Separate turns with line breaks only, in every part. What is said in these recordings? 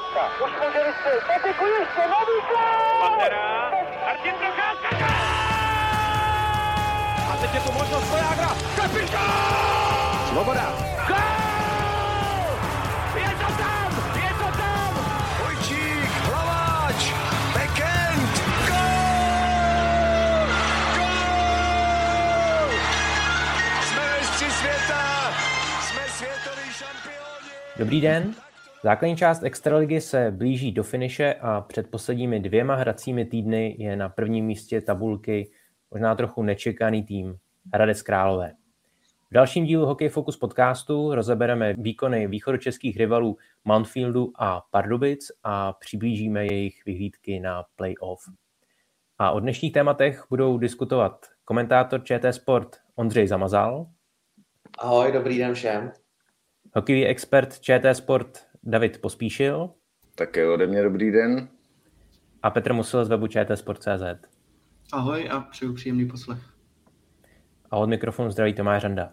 Procházka. Už může vystřelit. Patiku ještě, nový
Pantera. Martin Procházka. A teď je tu možnost Vojágra. Kapitán!
Svoboda.
Gol! Je to tam! Je to tam!
Vojčík, Hlaváč, Bekend, gol! Gol! Jsme mistři světa, jsme světoví šampioni.
Dobrý den. Základní část Extraligy se blíží do finiše a před posledními dvěma hracími týdny je na prvním místě tabulky možná trochu nečekaný tým Hradec Králové. V dalším dílu Hokej Focus podcastu rozebereme výkony východočeských rivalů Mountfieldu a Pardubic a přiblížíme jejich vyhlídky na playoff. A o dnešních tématech budou diskutovat komentátor ČT Sport Ondřej Zamazal,
Ahoj, dobrý den všem.
hokejový expert ČT Sport David Pospíšil
Také ode mě dobrý den.
a Petr Musil z webu čtsport.cz.
Ahoj a přeju příjemný poslech.
A od mikrofonu zdraví Tomáš Randa.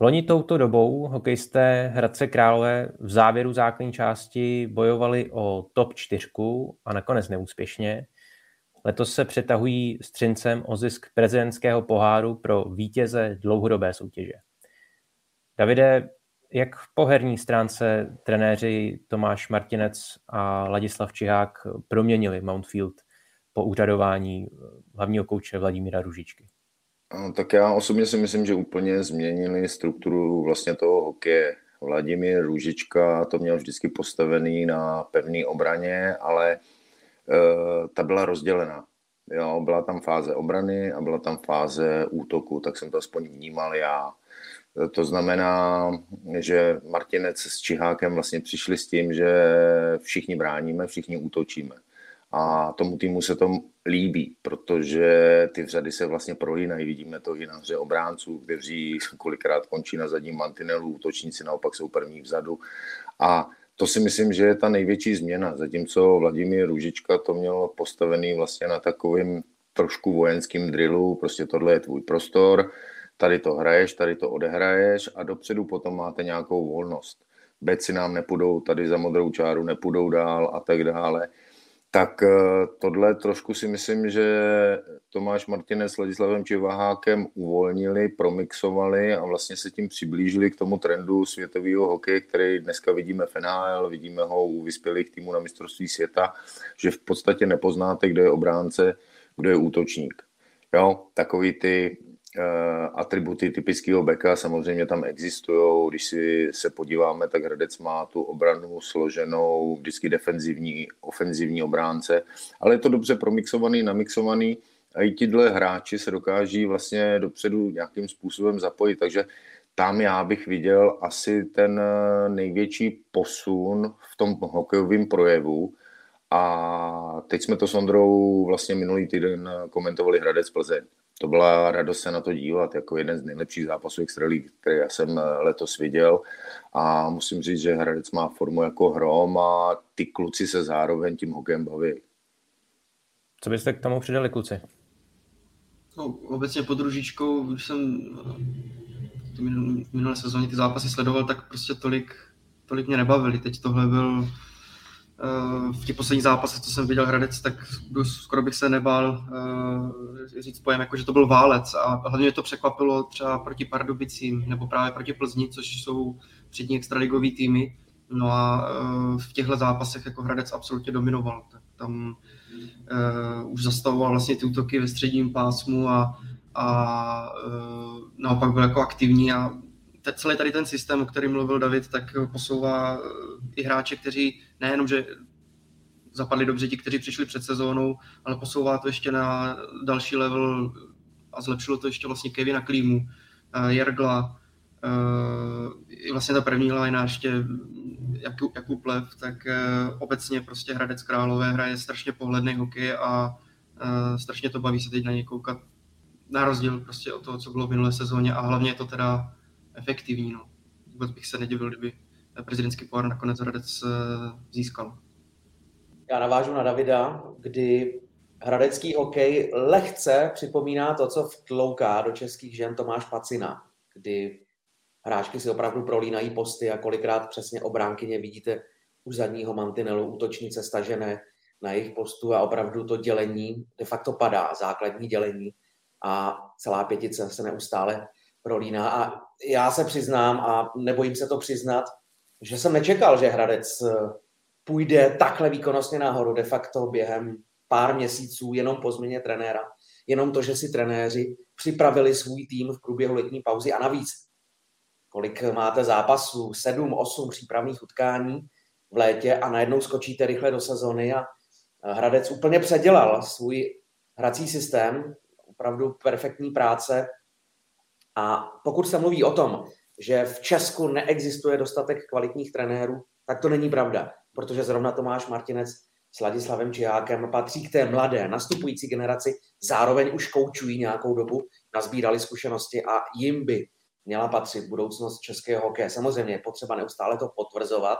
Loni touto dobou hokejisté Hradce Králové v závěru základní části bojovali o top 4 a nakonec neúspěšně. Letos se přetahují s Třincem o zisk prezidentského poháru pro vítěze dlouhodobé soutěže. Davide, jak po herní stránce trenéři Tomáš Martinec a Ladislav Čihák proměnili Mountfield po úřadování hlavního kouče Vladimíra Ružičky?
No, Tak já osobně si myslím, že úplně změnili strukturu vlastně toho hokeje. Vladimír Růžička to měl vždycky postavený na pevné obraně, ale e, ta byla rozdělená. Jo, byla tam fáze obrany a byla tam fáze útoku, tak jsem to aspoň vnímal já. To znamená, že Martinec s Čihákem vlastně přišli s tím, že všichni bráníme, všichni útočíme. A tomu týmu se to líbí, protože ty řady se vlastně prolínají. Vidíme to i na hře obránců, kteří kolikrát končí na zadním mantinelu, útočníci naopak jsou první vzadu. A to si myslím, že je ta největší změna. Zatímco Vladimír Růžička to měl postavený vlastně na takovým trošku vojenským drillu, prostě tohle je tvůj prostor, tady to hraješ, tady to odehraješ a dopředu potom máte nějakou volnost. Beci nám nepůjdou, tady za modrou čáru nepůjdou dál a tak dále tak eh, tohle trošku si myslím, že Tomáš Martinez s Ladislavem Čivahákem uvolnili, promixovali a vlastně se tím přiblížili k tomu trendu světového hokeje, který dneska vidíme v NHL, vidíme ho u vyspělých týmů na mistrovství světa, že v podstatě nepoznáte, kdo je obránce, kdo je útočník. Jo, takový ty atributy typického beka samozřejmě tam existují. Když si se podíváme, tak Hradec má tu obranu složenou, vždycky defenzivní, ofenzivní obránce, ale je to dobře promixovaný, namixovaný a i tihle hráči se dokáží vlastně dopředu nějakým způsobem zapojit, takže tam já bych viděl asi ten eh, největší posun v tom hokejovém projevu, a teď jsme to s Ondrou vlastně minulý týden komentovali Hradec Plzeň. To byla radost se na to dívat, jako jeden z nejlepších zápasů Extraligy, který já jsem letos viděl. A musím říct, že Hradec má formu jako hrom a ty kluci se zároveň tím hokejem baví.
Co byste k tomu přidali, kluci?
No, obecně pod Ružičkou, když jsem ty minul- minulé sezóně ty zápasy sledoval, tak prostě tolik, tolik mě nebavili. Teď tohle byl eh, v těch posledních zápasech, co jsem viděl Hradec, tak skoro bych se nebál eh, říct pojem, jako že to byl válec. A hlavně mě to překvapilo třeba proti Pardubicím nebo právě proti Plzni, což jsou přední extraligový týmy. No a eh, v těchto zápasech jako Hradec absolutně dominoval. Tak tam už zastavoval vlastně ty útoky ve středním pásmu a, a naopak byl jako aktivní a celý tady ten systém, o kterém mluvil David, tak posouvá i hráče, kteří nejenom, že zapadli dobře ti, kteří přišli před sezónou, ale posouvá to ještě na další level a zlepšilo to ještě vlastně Kevina Klímu, uh, Jergla, i vlastně ta první line ještě Jakub, Jakub Lev, tak uh, obecně prostě Hradec Králové hraje strašně pohledný hokej a strašně to baví se teď na něj koukat na rozdíl prostě od toho, co bylo v minulé sezóně a hlavně je to teda efektivní. No. Vůbec bych se nedivil, kdyby prezidentský pohár nakonec Hradec uh, získal.
Já navážu na Davida, kdy hradecký hokej lehce připomíná to, co vtlouká do českých žen Tomáš Pacina, kdy hráčky si opravdu prolínají posty a kolikrát přesně obránkyně vidíte u zadního mantinelu útočnice stažené na jejich postu a opravdu to dělení de facto padá, základní dělení a celá pětice se neustále prolíná. A já se přiznám, a nebojím se to přiznat, že jsem nečekal, že Hradec eh, půjde takhle výkonnostně nahoru de facto během pár měsíců jenom po změně trenéra. Jenom to, že si trenéři připravili svůj tým v průběhu letní pauzy a navíc kolik máte zápasů, sedm, osm přípravných utkání v létě a najednou skočíte rychle do sezony a Hradec úplně předělal svůj hrací systém, opravdu perfektní práce. A pokud se mluví o tom, že v Česku neexistuje dostatek kvalitních trenérů, tak to není pravda, protože zrovna Tomáš Martinec s Ladislavem Čihákem patří k té mladé, nastupující generaci, zároveň už koučují nějakou dobu, nazbírali zkušenosti a jim by měla patřit budoucnost českého hokeje. Samozřejmě je potřeba neustále to potvrzovat.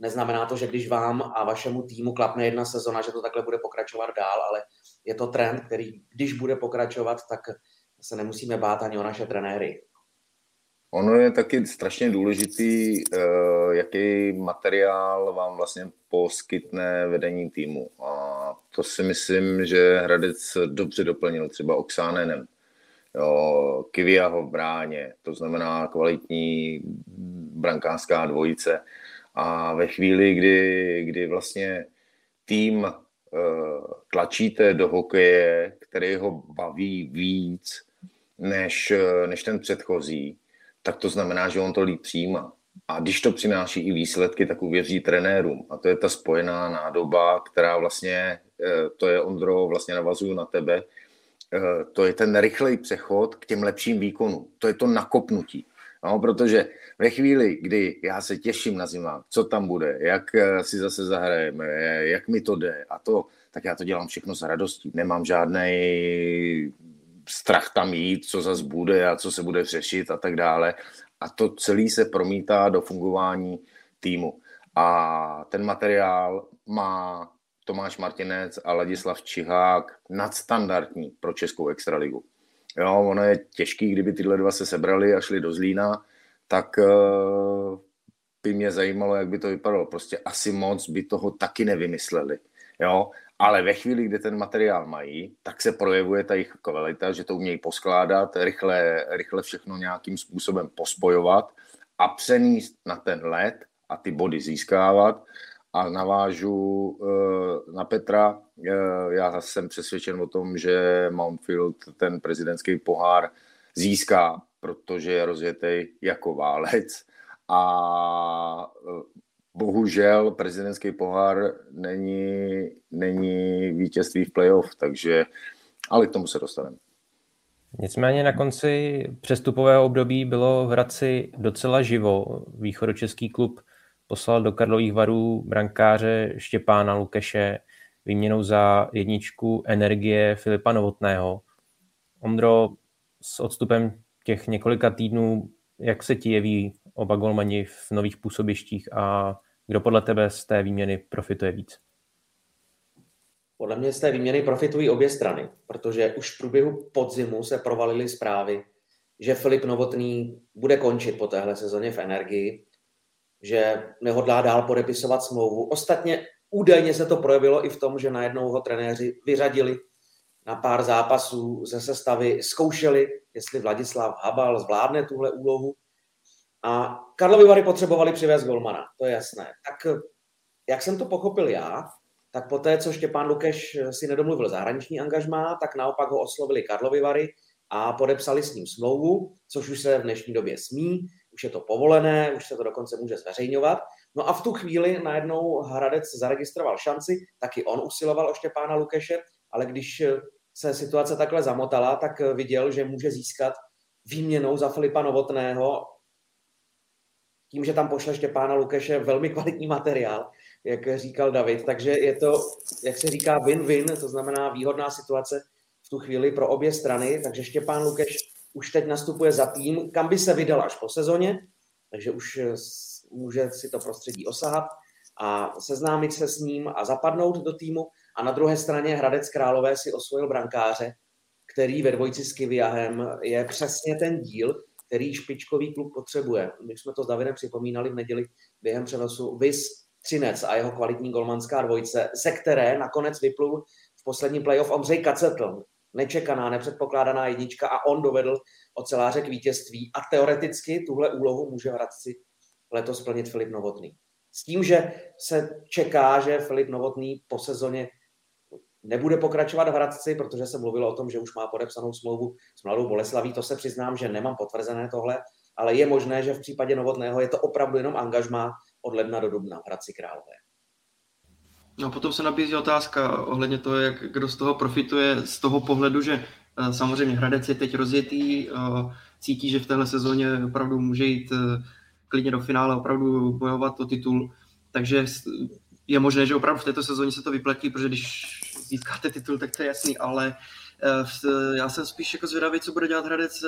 Neznamená to, že když vám a vašemu týmu klapne jedna sezona, že to takhle bude pokračovat dál, ale je to trend, který když bude pokračovat, tak se nemusíme bát ani o naše trenéry.
Ono je taky strašně důležitý, eh, jaký materiál vám vlastně poskytne vedení týmu. A to si myslím, že Hradec dobře doplnil třeba Oksánenem. Jo, Kiviaho v bráně, to znamená kvalitní brankářská dvojice. A ve chvíli, kdy, kdy vlastně tým uh, tlačíte do hokeje, který ho baví víc než, než ten předchozí, tak to znamená, že on to líp přijímá. A když to přináší i výsledky, tak uvěří trenérům. A to je ta spojená nádoba, která vlastně, eh, to je Ondro, vlastně navazuju na tebe, eh, to je ten rychlej přechod k těm lepším výkonům. To je to nakopnutí. No, protože ve chvíli, kdy já se těším na zimák, co tam bude, jak eh, si zase zahrajeme, jak mi to jde a to, tak já to dělám všechno s radostí. Nemám žádný strach tam jít, co zase bude a co se bude řešit a tak dále. A to celé se promítá do fungování týmu. A ten materiál má Tomáš Martinec a Ladislav Čihák nadstandardní pro Českou extraligu. Jo, ono je těžký, kdyby tyhle dva se sebrali a šli do Zlína, tak uh, by mě zajímalo, jak by to vypadalo. Prostě asi moc by toho taky nevymysleli. Jo, ale ve chvíli, kdy ten materiál mají, tak se projevuje ta jejich kvalita, že to umějí poskládat, rychle, rychle všechno nějakým způsobem pospojovat a přenést na ten led a ty body získávat. A navážu eh, na Petra. Eh, já jsem přesvědčen o tom, že Mountfield ten prezidentský pohár získá, protože je rozjetý jako válec a eh, bohužel prezidentský pohár není, není vítězství v playoff, takže ale k tomu se dostaneme.
Nicméně na konci přestupového období bylo v Hradci docela živo. Východočeský klub poslal do Karlových varů brankáře Štěpána Lukeše výměnou za jedničku energie Filipa Novotného. Ondro, s odstupem těch několika týdnů, jak se ti jeví oba golmani v nových působištích a kdo podle tebe z té výměny profituje víc?
Podle mě z té výměny profitují obě strany, protože už v průběhu podzimu se provalily zprávy, že Filip Novotný bude končit po téhle sezóně v Energii, že nehodlá dál podepisovat smlouvu. Ostatně údajně se to projevilo i v tom, že najednou ho trenéři vyřadili na pár zápasů ze sestavy, zkoušeli, jestli Vladislav Habal zvládne tuhle úlohu a Karlovy Vary potřebovali přivést golmana, to je jasné. Tak jak jsem to pochopil já, tak poté, co Štěpán Lukeš si nedomluvil zahraniční angažmá, tak naopak ho oslovili Karlovy Vary a podepsali s ním smlouvu, což už se v dnešní době smí, už je to povolené, už se to dokonce může zveřejňovat. No a v tu chvíli najednou Hradec zaregistroval šanci, taky on usiloval o Štěpána Lukeše, ale když se situace takhle zamotala, tak viděl, že může získat výměnou za Filipa Novotného tím, že tam pošle Štěpána Lukeše velmi kvalitní materiál, jak říkal David. Takže je to, jak se říká, win-win, to znamená výhodná situace v tu chvíli pro obě strany. Takže Štěpán Lukeš už teď nastupuje za tým, kam by se vydal až po sezóně, takže už eh, může si to prostředí osahat a seznámit se s ním a zapadnout do týmu. A na druhé straně Hradec Králové si osvojil brankáře, který ve dvojici s Kiviahem je přesně ten díl, který špičkový klub potřebuje. My jsme to s Davidem připomínali v neděli během přenosu. Vys Třinec a jeho kvalitní golmanská dvojce, ze které nakonec vyplul v posledním playoff Ondřej Kacetl. Nečekaná, nepředpokládaná jednička a on dovedl oceláře k vítězství a teoreticky tuhle úlohu může Hradci letos splnit Filip Novotný. S tím, že se čeká, že Filip Novotný po sezóně nebude pokračovat v Hradci, protože se mluvilo o tom, že už má podepsanou smlouvu s Mladou Boleslaví. To se přiznám, že nemám potvrzené tohle, ale je možné, že v případě Novotného je to opravdu jenom angažma od ledna do dubna v Hradci Králové.
No potom se nabízí otázka ohledně toho, jak kdo z toho profituje z toho pohledu, že eh, samozřejmě Hradec je teď rozjetý, eh, cítí, že v téhle sezóně opravdu může jít eh, klidně do finále, opravdu bojovat o titul, takže je možné, že opravdu v této sezóně se to vyplatí, protože když získáte titul, tak to je jasný, ale já jsem spíš jako zvědavý, co bude dělat Hradec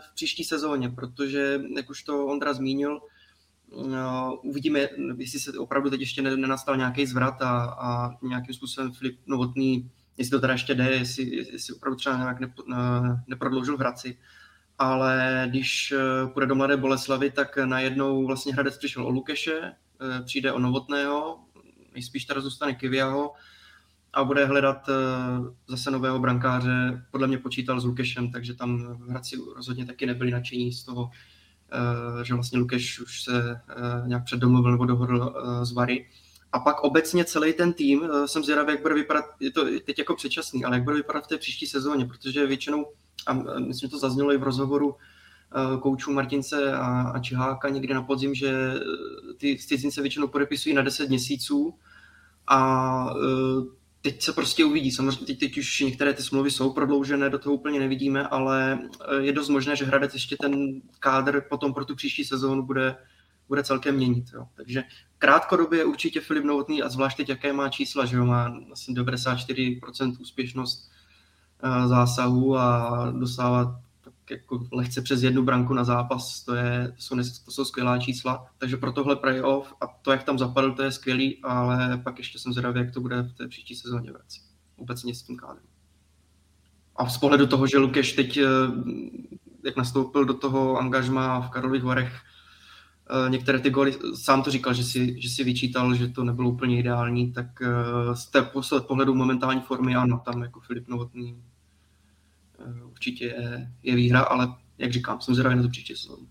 v příští sezóně, protože, jak už to Ondra zmínil, No, uvidíme, jestli se opravdu teď ještě nenastal nějaký zvrat a, a nějakým způsobem Filip Novotný, jestli to teda ještě jde, jestli, jestli opravdu třeba nějak ne, neprodloužil v Hradci. Ale když eh, půjde do Mladé Boleslavy, tak najednou vlastně Hradec přišel o Lukeše, eh, přijde o Novotného, nejspíš teda zůstane Kiviaho a bude hledat eh, zase nového brankáře. Podle mě počítal s Lukešem, takže tam Hradci rozhodně taky nebyli nadšení z toho, Eh, že vlastně Lukeš už se eh, nějak předdomluvil nebo dohodl s Vary. A pak obecně celý ten tým, jsem zvědavý, jak bude vypadat, je to teď jako předčasný, ale jak bude vypadat v té příští sezóně, protože většinou, a myslím, že to zaznělo i v rozhovoru koučů Martince a, a Čiháka někdy na podzim, že ty cizince většinou podepisují na 10 měsíců a teď se prostě uvidí. Samozřejmě teď, teď už některé ty smlouvy jsou prodloužené, do toho úplně nevidíme, ale eh, je dost možné, že Hradec ještě ten kádr potom pro tu příští sezónu bude, bude celkem měnit. Jo. Takže krátkodobě určitě Filip Novotný a zvlášť teď, jaké má čísla, že jo, má asi 94% úspěšnost eh, zásahu a dostává jako lehce přes jednu branku na zápas, to, je, to, jsou, to jsou skvělá čísla, takže pro tohle playoff a to, jak tam zapadl, to je skvělý, ale pak ještě jsem zvědavý, jak to bude v té příští sezóně vůbec. Obecně s tím kádrem. A z pohledu toho, že Lukeš teď, eh, jak nastoupil do toho angažma v Karlových Varech, eh, některé ty góly, sám to říkal, že si, že si vyčítal, že to nebylo úplně ideální, tak eh, z té pohledu momentální formy, ano, tam jako Filip Novotný určitě je, výhra, ale jak říkám, jsem zvědavý na to příští sezónu.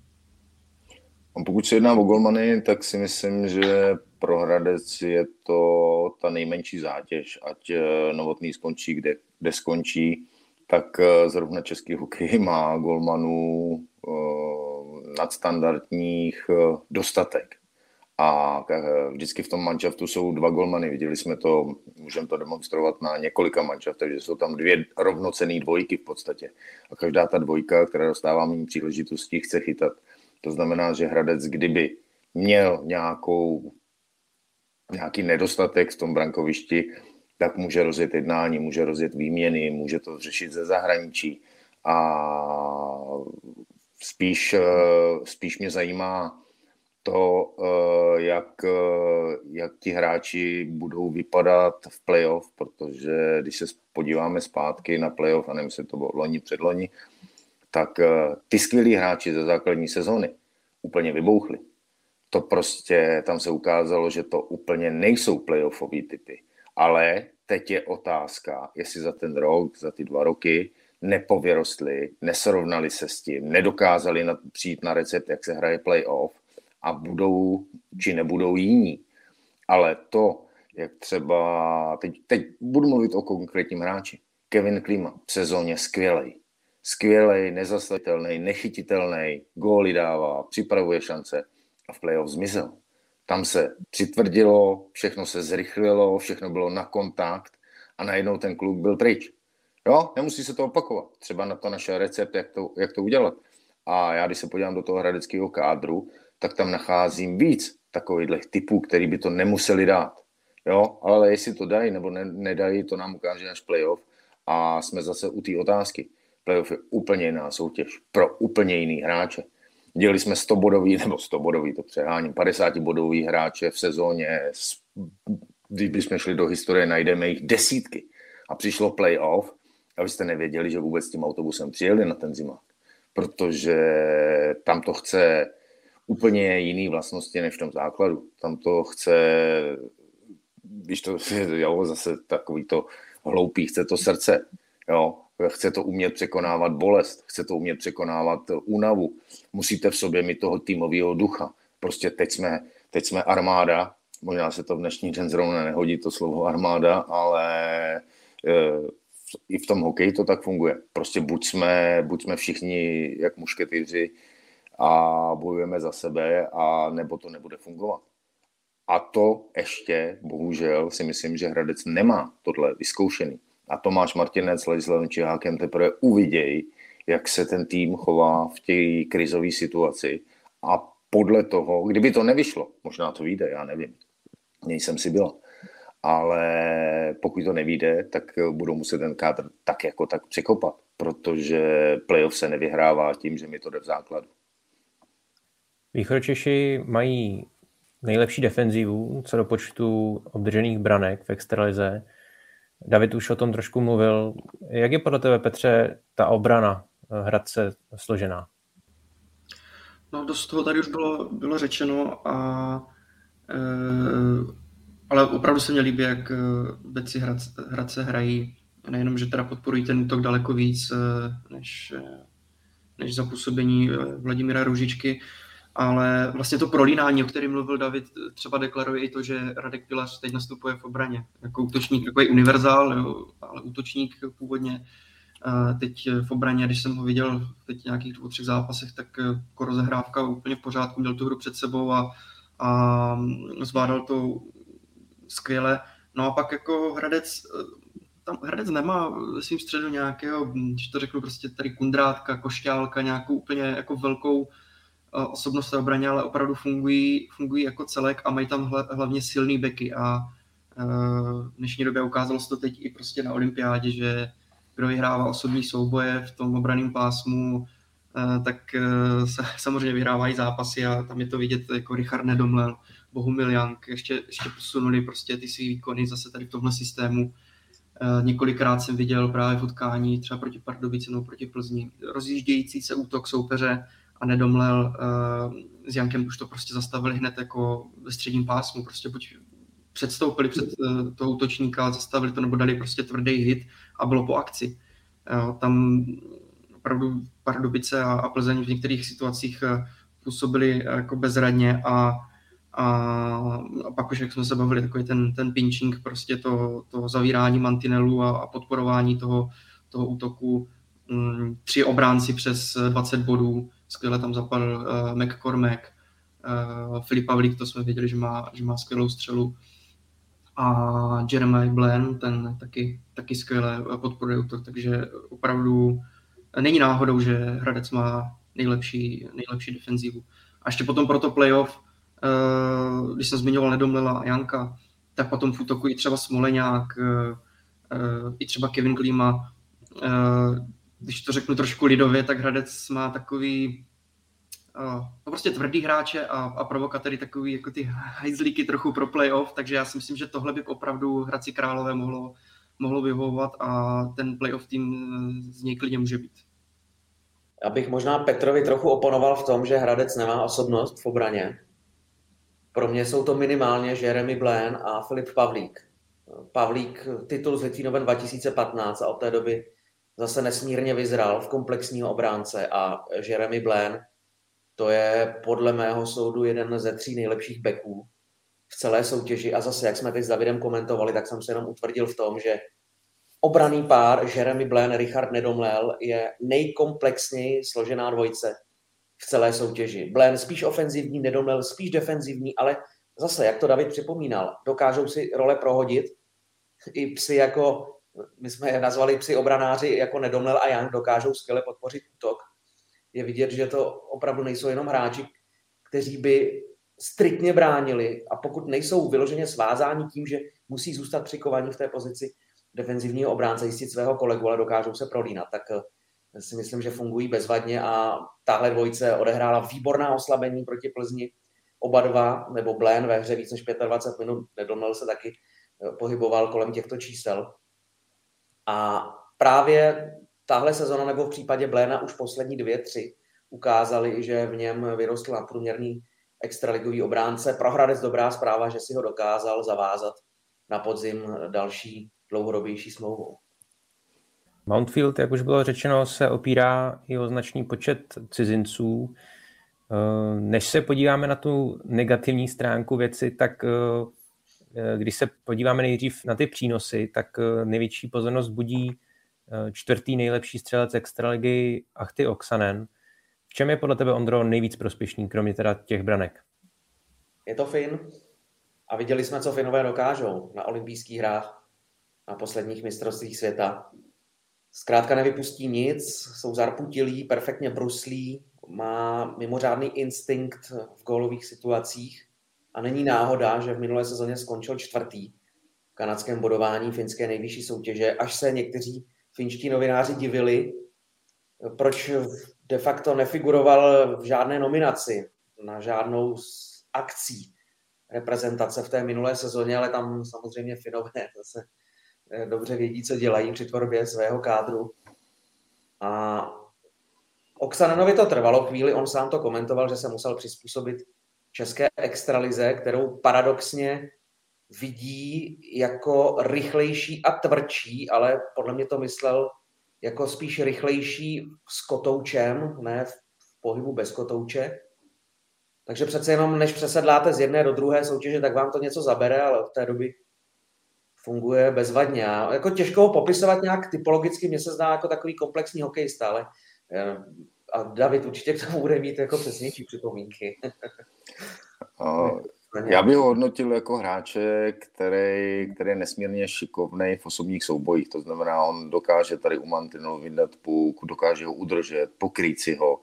Pokud se jedná o golmany, tak si myslím, že pro Hradec je to ta nejmenší zátěž, ať eh, Novotný skončí, kde, kde skončí, tak eh, zrovna český hokej má golmanů nadstandardních dostatek. A eh, vždycky v tom manšaftu jsou dva golmany. Viděli jsme to, můžeme to demonstrovat na několika manšaftech, že jsou tam dvě rovnocené dvojky v podstatě. A každá ta dvojka, která dostává méně příležitostí, chce chytat. To znamená, že Hradec, kdyby měl nějakou, nějaký nedostatek v tom brankovišti, tak může rozjet jednání, může rozjet výměny, může to řešit ze zahraničí. A spíš, eh, spíš mě zajímá, to, eh, jak, eh, jak ti hráči budou vypadat v playoff, protože když se podíváme zpátky na playoff, a nevím, jestli to bylo loni, předloni, tak eh, ty skvělí hráči ze základní sezóny úplně vybouchli. To prostě, tam se ukázalo, že to úplně nejsou playoffový typy. Ale teď je otázka, jestli za ten rok, za ty dva roky nepovyrostli, nesrovnali se s tím, nedokázali na, přijít na recept, jak se hraje playoff a budou či nebudou jiní. Ale to, jak třeba, teď, teď budu mluvit o konkrétním hráči, Kevin Klima v sezóně skvělej. Skvělej, nezastavitelný, nechytitelný, góly dává, připravuje šance a v playoff zmizel. Tam se přitvrdilo, všechno se zrychlilo, všechno bylo na kontakt a najednou ten kluk byl pryč. Jo, nemusí se to opakovat. Třeba na to naše recept, jak to, jak to udělat. A já, když se podívám do toho hradeckého kádru, tak tam nacházím víc takových typů, který by to nemuseli dát. Jo, ale jestli to dají nebo ne, nedají, to nám ukáže až playoff. A jsme zase u té otázky. Playoff je úplně jiná soutěž pro úplně jiný hráče. Dělali jsme 100 bodový, nebo 100 bodový, to přeháním, 50 bodový hráče v sezóně. Když bychom šli do historie, najdeme jich desítky. A přišlo playoff a vy jste nevěděli, že vůbec tím autobusem přijeli na ten zimák. Protože tam to chce úplně jiný vlastnosti než v tom základu. Tam to chce, když to jo, zase takový to hloupý, chce to srdce, jo, chce to umět překonávat bolest, chce to umět překonávat únavu. Musíte v sobě mít toho týmového ducha. Prostě teď jsme, teď jsme armáda, možná se to v dnešní den zrovna nehodí to slovo armáda, ale e, i v tom hokeji to tak funguje. Prostě buď jsme, buď jsme všichni jak mušketýři a bojujeme za sebe, a nebo to nebude fungovat. A to ještě, bohužel, si myslím, že Hradec nemá tohle vyzkoušený. A Tomáš Martinec s Ladislavem Čihákem teprve uvidějí, jak se ten tým chová v té krizové situaci a podle toho, kdyby to nevyšlo, možná to vyjde, já nevím, nejsem si byl, ale pokud to nevíde, tak budou muset ten kádr tak jako tak překopat, protože playoff se nevyhrává tím, že mi to jde v základu.
Východočeši mají nejlepší defenzivu co do počtu obdržených branek v extralize. David už o tom trošku mluvil. Jak je podle tebe, Petře, ta obrana Hradce složená?
No, dost toho tady už bylo, bylo řečeno, a, e, ale opravdu se mi líbí, jak eh, Beci Hradce, Hradce hrají. Nejenom, že teda podporují ten útok daleko víc, než, než za působení Vladimíra Růžičky, ale vlastně to prolínání, o kterém mluvil David, třeba deklaruje i to, že Radek Pilař teď nastupuje v obraně. Jako útočník, takový univerzál, jo, ale útočník původně teď v obraně, když jsem ho viděl teď nějakých dvou, třech zápasech, tak jako rozehrávka úplně v pořádku, měl tu hru před sebou a, a zvládal to skvěle. No a pak jako Hradec, tam Hradec nemá ve svým středu nějakého, když to řeknu prostě tady kundrátka, košťálka, nějakou úplně jako velkou osobnost té obraně, ale opravdu fungují, fungují jako celek a mají tam hlavně silný beky a v dnešní době ukázalo se to teď i prostě na olympiádě, že kdo vyhrává osobní souboje v tom obraném pásmu, tak se samozřejmě vyhrávají zápasy a tam je to vidět jako Richard Nedomlel, Bohumil Jank, ještě, ještě posunuli prostě ty svý výkony zase tady v tomhle systému. Několikrát jsem viděl právě v utkání třeba proti Pardubicinu, nebo proti Plzni, rozjíždějící se útok soupeře, a nedomlel uh, s Jankem už to prostě zastavili hned jako ve středním pásmu, prostě buď předstoupili před uh, toho útočníka, zastavili to nebo dali prostě tvrdý hit a bylo po akci. Tam opravdu Pardubice a, a Plzeň v některých situacích uh, působili jako bezradně a, a, a pak už, jak jsme se bavili, takový ten, ten pinching, prostě to, to zavírání mantinelu a, a podporování toho, toho útoku, um, tři obránci přes 20 bodů, skvěle tam zapadl uh, McCormack, uh, Filip Pavlík, to jsme věděli, že má, že má skvělou střelu a Jeremy Blen, ten taky, taky skvěle podporuje útok, takže opravdu není náhodou, že Hradec má nejlepší, nejlepší defenzivu. A ještě potom pro to playoff, když jsem zmiňoval Nedomlela a Janka, tak potom v útoku i třeba Smoleňák, i třeba Kevin Klima, když to řeknu trošku lidově, tak Hradec má takový uh, no prostě tvrdý hráče a, a provokatory takový jako ty hajzlíky trochu pro playoff, takže já si myslím, že tohle by opravdu Hradci Králové mohlo, mohlo vyhovovat a ten playoff tým z něj klidně může být.
Já bych možná Petrovi trochu oponoval v tom, že Hradec nemá osobnost v obraně. Pro mě jsou to minimálně Jeremy Blaine a Filip Pavlík. Pavlík titul z Litvínovem 2015 a od té doby zase nesmírně vyzral v komplexního obránce a Jeremy Blaine to je podle mého soudu jeden ze tří nejlepších backů v celé soutěži a zase, jak jsme teď s Davidem komentovali, tak jsem se jenom utvrdil v tom, že obraný pár Jeremy Blaine, Richard Nedomlel je nejkomplexněji složená dvojice v celé soutěži. Blaine spíš ofenzivní, Nedomlel spíš defenzivní, ale zase, jak to David připomínal, dokážou si role prohodit. I psy jako my jsme je nazvali při obranáři jako Nedomlel a Young, dokážou skvěle podpořit útok. Je vidět, že to opravdu nejsou jenom hráči, kteří by striktně bránili a pokud nejsou vyloženě svázáni tím, že musí zůstat přikovaní v té pozici defenzivního obránce, jistit svého kolegu, ale dokážou se prolínat, tak eh, si myslím, že fungují bezvadně a tahle dvojice odehrála výborná oslabení proti Plzni. Oba dva, nebo Blén ve hře víc než 25 minut, Nedomlel se taky eh, pohyboval kolem těchto čísel. A právě tahle sezona nebo v případě Bléna už poslední dvě, tři ukázali, že v něm vyrostl na průměrný extraligový obránce. Pro Hradec dobrá zpráva, že si ho dokázal zavázat na podzim další dlouhodobější smlouvou.
Mountfield, jak už bylo řečeno, se opírá i o značný počet cizinců. Eh, než se podíváme na tu negativní stránku věci, tak eh, když se podíváme nejdřív na ty přínosy, tak eh, největší pozornost budí čtvrtý nejlepší střelec extraligy Achty Oksanen. V čem je podle tebe, Ondro, nejvíc prospěšný, kromě teda těch branek?
Je to Fin. A viděli jsme, co Finové dokážou na olympijských hrách, na posledních mistrovstvích světa. Zkrátka nevypustí nic, jsou zarputilí, perfektně bruslí, má mimořádný instinkt v gólových situacích a není náhoda, že v minulé sezóně skončil čtvrtý v kanadském bodování finské nejvyšší soutěže, až se někteří finští novináři divili, proč de facto nefiguroval v žádné nominaci na žádnou z akcí reprezentace v té minulé sezóně, ale tam samozřejmě Finové zase eh, dobře vědí, co dělají při tvorbě svého kádru. A Oksanenovi to trvalo chvíli, on sám to komentoval, že se musel přizpůsobit české extralize, kterou paradoxně vidí jako rychlejší a tvrdší, ale podle mě to myslel jako spíš rychlejší s kotoučem, ne v pohybu bez kotouče. Takže přece jenom, než přesedláte z jedné do druhé soutěže, tak vám to něco zabere, ale od té doby funguje bezvadně. A jako těžko ho popisovat nějak typologicky, mně se zdá jako takový komplexní hokejista, ale eh, a David určitě k tomu bude mít jako přesnější připomínky.
Já bych ho hodnotil jako hráče, který, který je nesmírně šikovný v osobních soubojích. To znamená, on dokáže tady u mantinelu vydat puk, dokáže ho udržet, pokrýt si ho,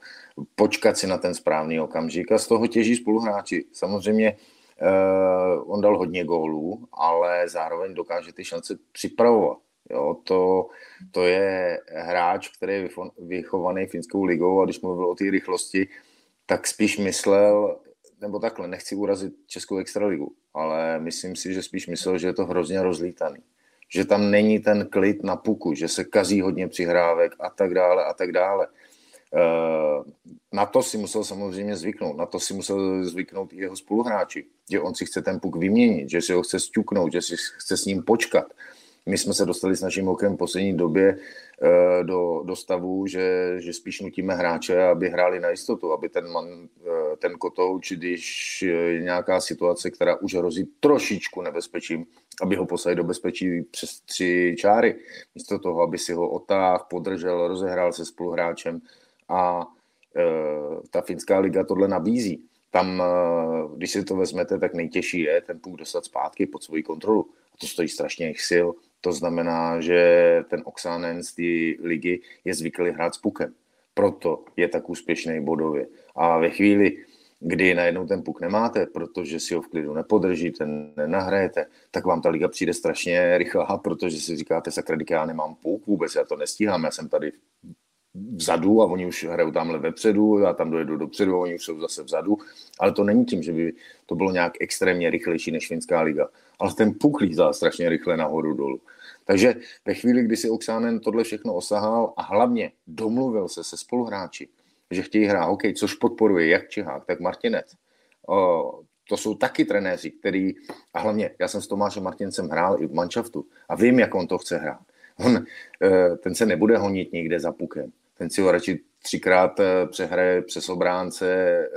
počkat si na ten správný okamžik a z toho těží spoluhráči. Samozřejmě uh, on dal hodně gólů, ale zároveň dokáže ty šance připravovat. Jo, to, to je hráč, který je vychovaný finskou ligou a když mluvil o té rychlosti, tak spíš myslel, nebo takhle, nechci urazit Českou extraligu, ale myslím si, že spíš myslel, že je to hrozně rozlítaný. Že tam není ten klid na puku, že se kazí hodně přihrávek a tak dále a tak dále. Eh, na to si musel samozřejmě zvyknout, na to si musel zvyknout i jeho spoluhráči, že on si chce ten puk vyměnit, že si ho chce stuknout, že si chce s ním počkat, my jsme se dostali s naším hokejem v poslední době eh, do, do stavu, že, že spíš nutíme hráče, aby hráli na jistotu, aby ten, man, eh, ten kotouč, když je nějaká situace, která už hrozí trošičku nebezpečím, aby ho poslali do bezpečí přes tři čáry. Místo toho, aby si ho otáhl, podržel, rozehrál se spoluhráčem a e, ta finská liga tohle nabízí. Tam, když si to vezmete, tak nejtěžší je ten půl dostat zpátky pod svoji kontrolu. A to stojí strašně sil. To znamená, že ten Oxanen z té ligy je zvyklý hrát s pukem. Proto je tak úspěšný bodově. A ve chvíli, kdy najednou ten puk nemáte, protože si ho v klidu nepodržíte, nenahrajete, tak vám ta liga přijde strašně rychlá, protože si říkáte, sakra, já nemám puk vůbec, já to nestíhám, já jsem tady vzadu a oni už hrajou tamhle vepředu, já tam dojedu dopředu a oni už jsou zase vzadu. Ale to není tím, že by to bylo nějak extrémně rychlejší než finská liga. Ale ten puk lízá strašně rychle nahoru dolů. Takže ve chvíli, kdy si Oxánen tohle všechno osahal a hlavně domluvil se se spoluhráči, že chtějí hrát hokej, což podporuje jak Čihák, tak Martinec. O, to jsou taky trenéři, který, a hlavně já jsem s Tomášem Martincem hrál i v manšaftu a vím, jak on to chce hrát. On, e, ten se nebude honit někde za pukem. Ten si ho radši třikrát e, přehraje přes obránce, e,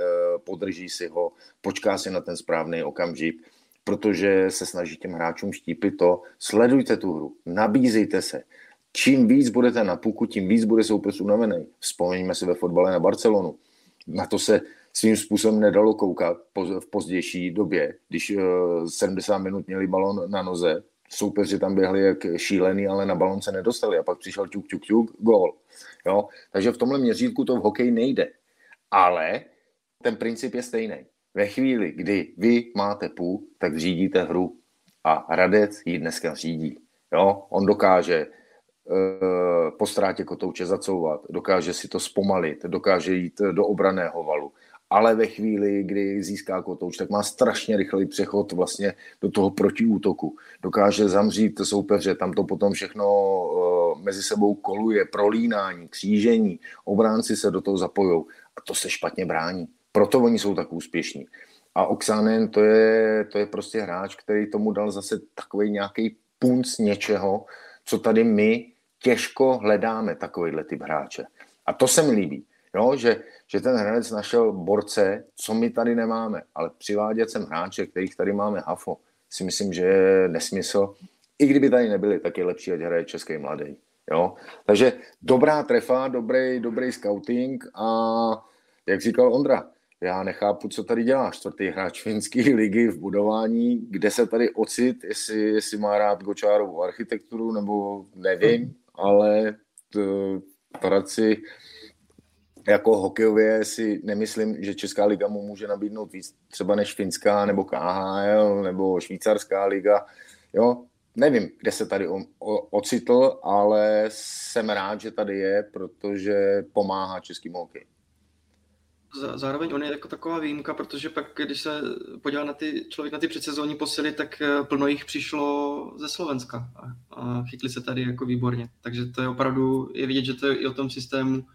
podrží si ho, počká si na ten správný okamžik protože se snaží těm hráčům štípit to, sledujte tu hru, nabízejte se. Čím víc budete na puku, tím víc bude soupeř unavený. Vzpomeňme si ve fotbale na Barcelonu. Na to se svým způsobem nedalo koukat v pozdější době, když 70 eh, minut měli balon na noze, soupeři tam běhli jak šílený, ale na balon se nedostali a pak přišel ťuk, ťuk, ťuk, gól. Jo? Takže v tomhle měřítku to v hokeji nejde. Ale ten princip je stejný. Ve chvíli, kdy vy máte půl, tak řídíte hru a Radec ji dneska řídí. Jo? On dokáže e, po ztrátě kotouče zacouvat, dokáže si to zpomalit, dokáže jít do obraného valu, ale ve chvíli, kdy získá kotouč, tak má strašně rychlý přechod vlastně do toho protiútoku. Dokáže zamřít soupeře, tam to potom všechno uh, mezi sebou koluje, prolínání, křížení, obránci se do toho zapojují A to se špatně brání. Proto oni jsou tak úspěšní. A Oxanen to je, to je prostě hráč, který tomu dal zase takový nějaký punc něčeho, co tady my těžko hledáme, takovýhle typ hráče. A to se mi líbí, jo? Že, že ten hranec našel borce, co my tady nemáme, ale přivádět sem hráče, kterých tady máme hafo, si myslím, že je nesmysl. I kdyby tady nebyli, tak je lepší, ať hraje český mladý. Jo? Takže dobrá trefa, dobrý, dobrý scouting a jak říkal Ondra, já nechápu, co tady dělá čtvrtý hráč finské ligy v budování, kde se tady ocit, jestli, jestli má rád Gočárovou architekturu, nebo nevím, ale to, Hradci jako hokejově si nemyslím, že Česká liga mu může nabídnout víc třeba než finská nebo KHL nebo švýcarská liga. Jo, nevím, kde se tady on, o, ocitl, ale jsem rád, že tady je, protože pomáhá českým hokej.
Zároveň on je jako taková výjimka, protože pak, když se podívá na ty, člověk na ty předsezónní posily, tak eh, plno jich přišlo ze Slovenska a, a chytli se tady jako výborně. Takže to je opravdu, je vidět, že to je i o tom systému,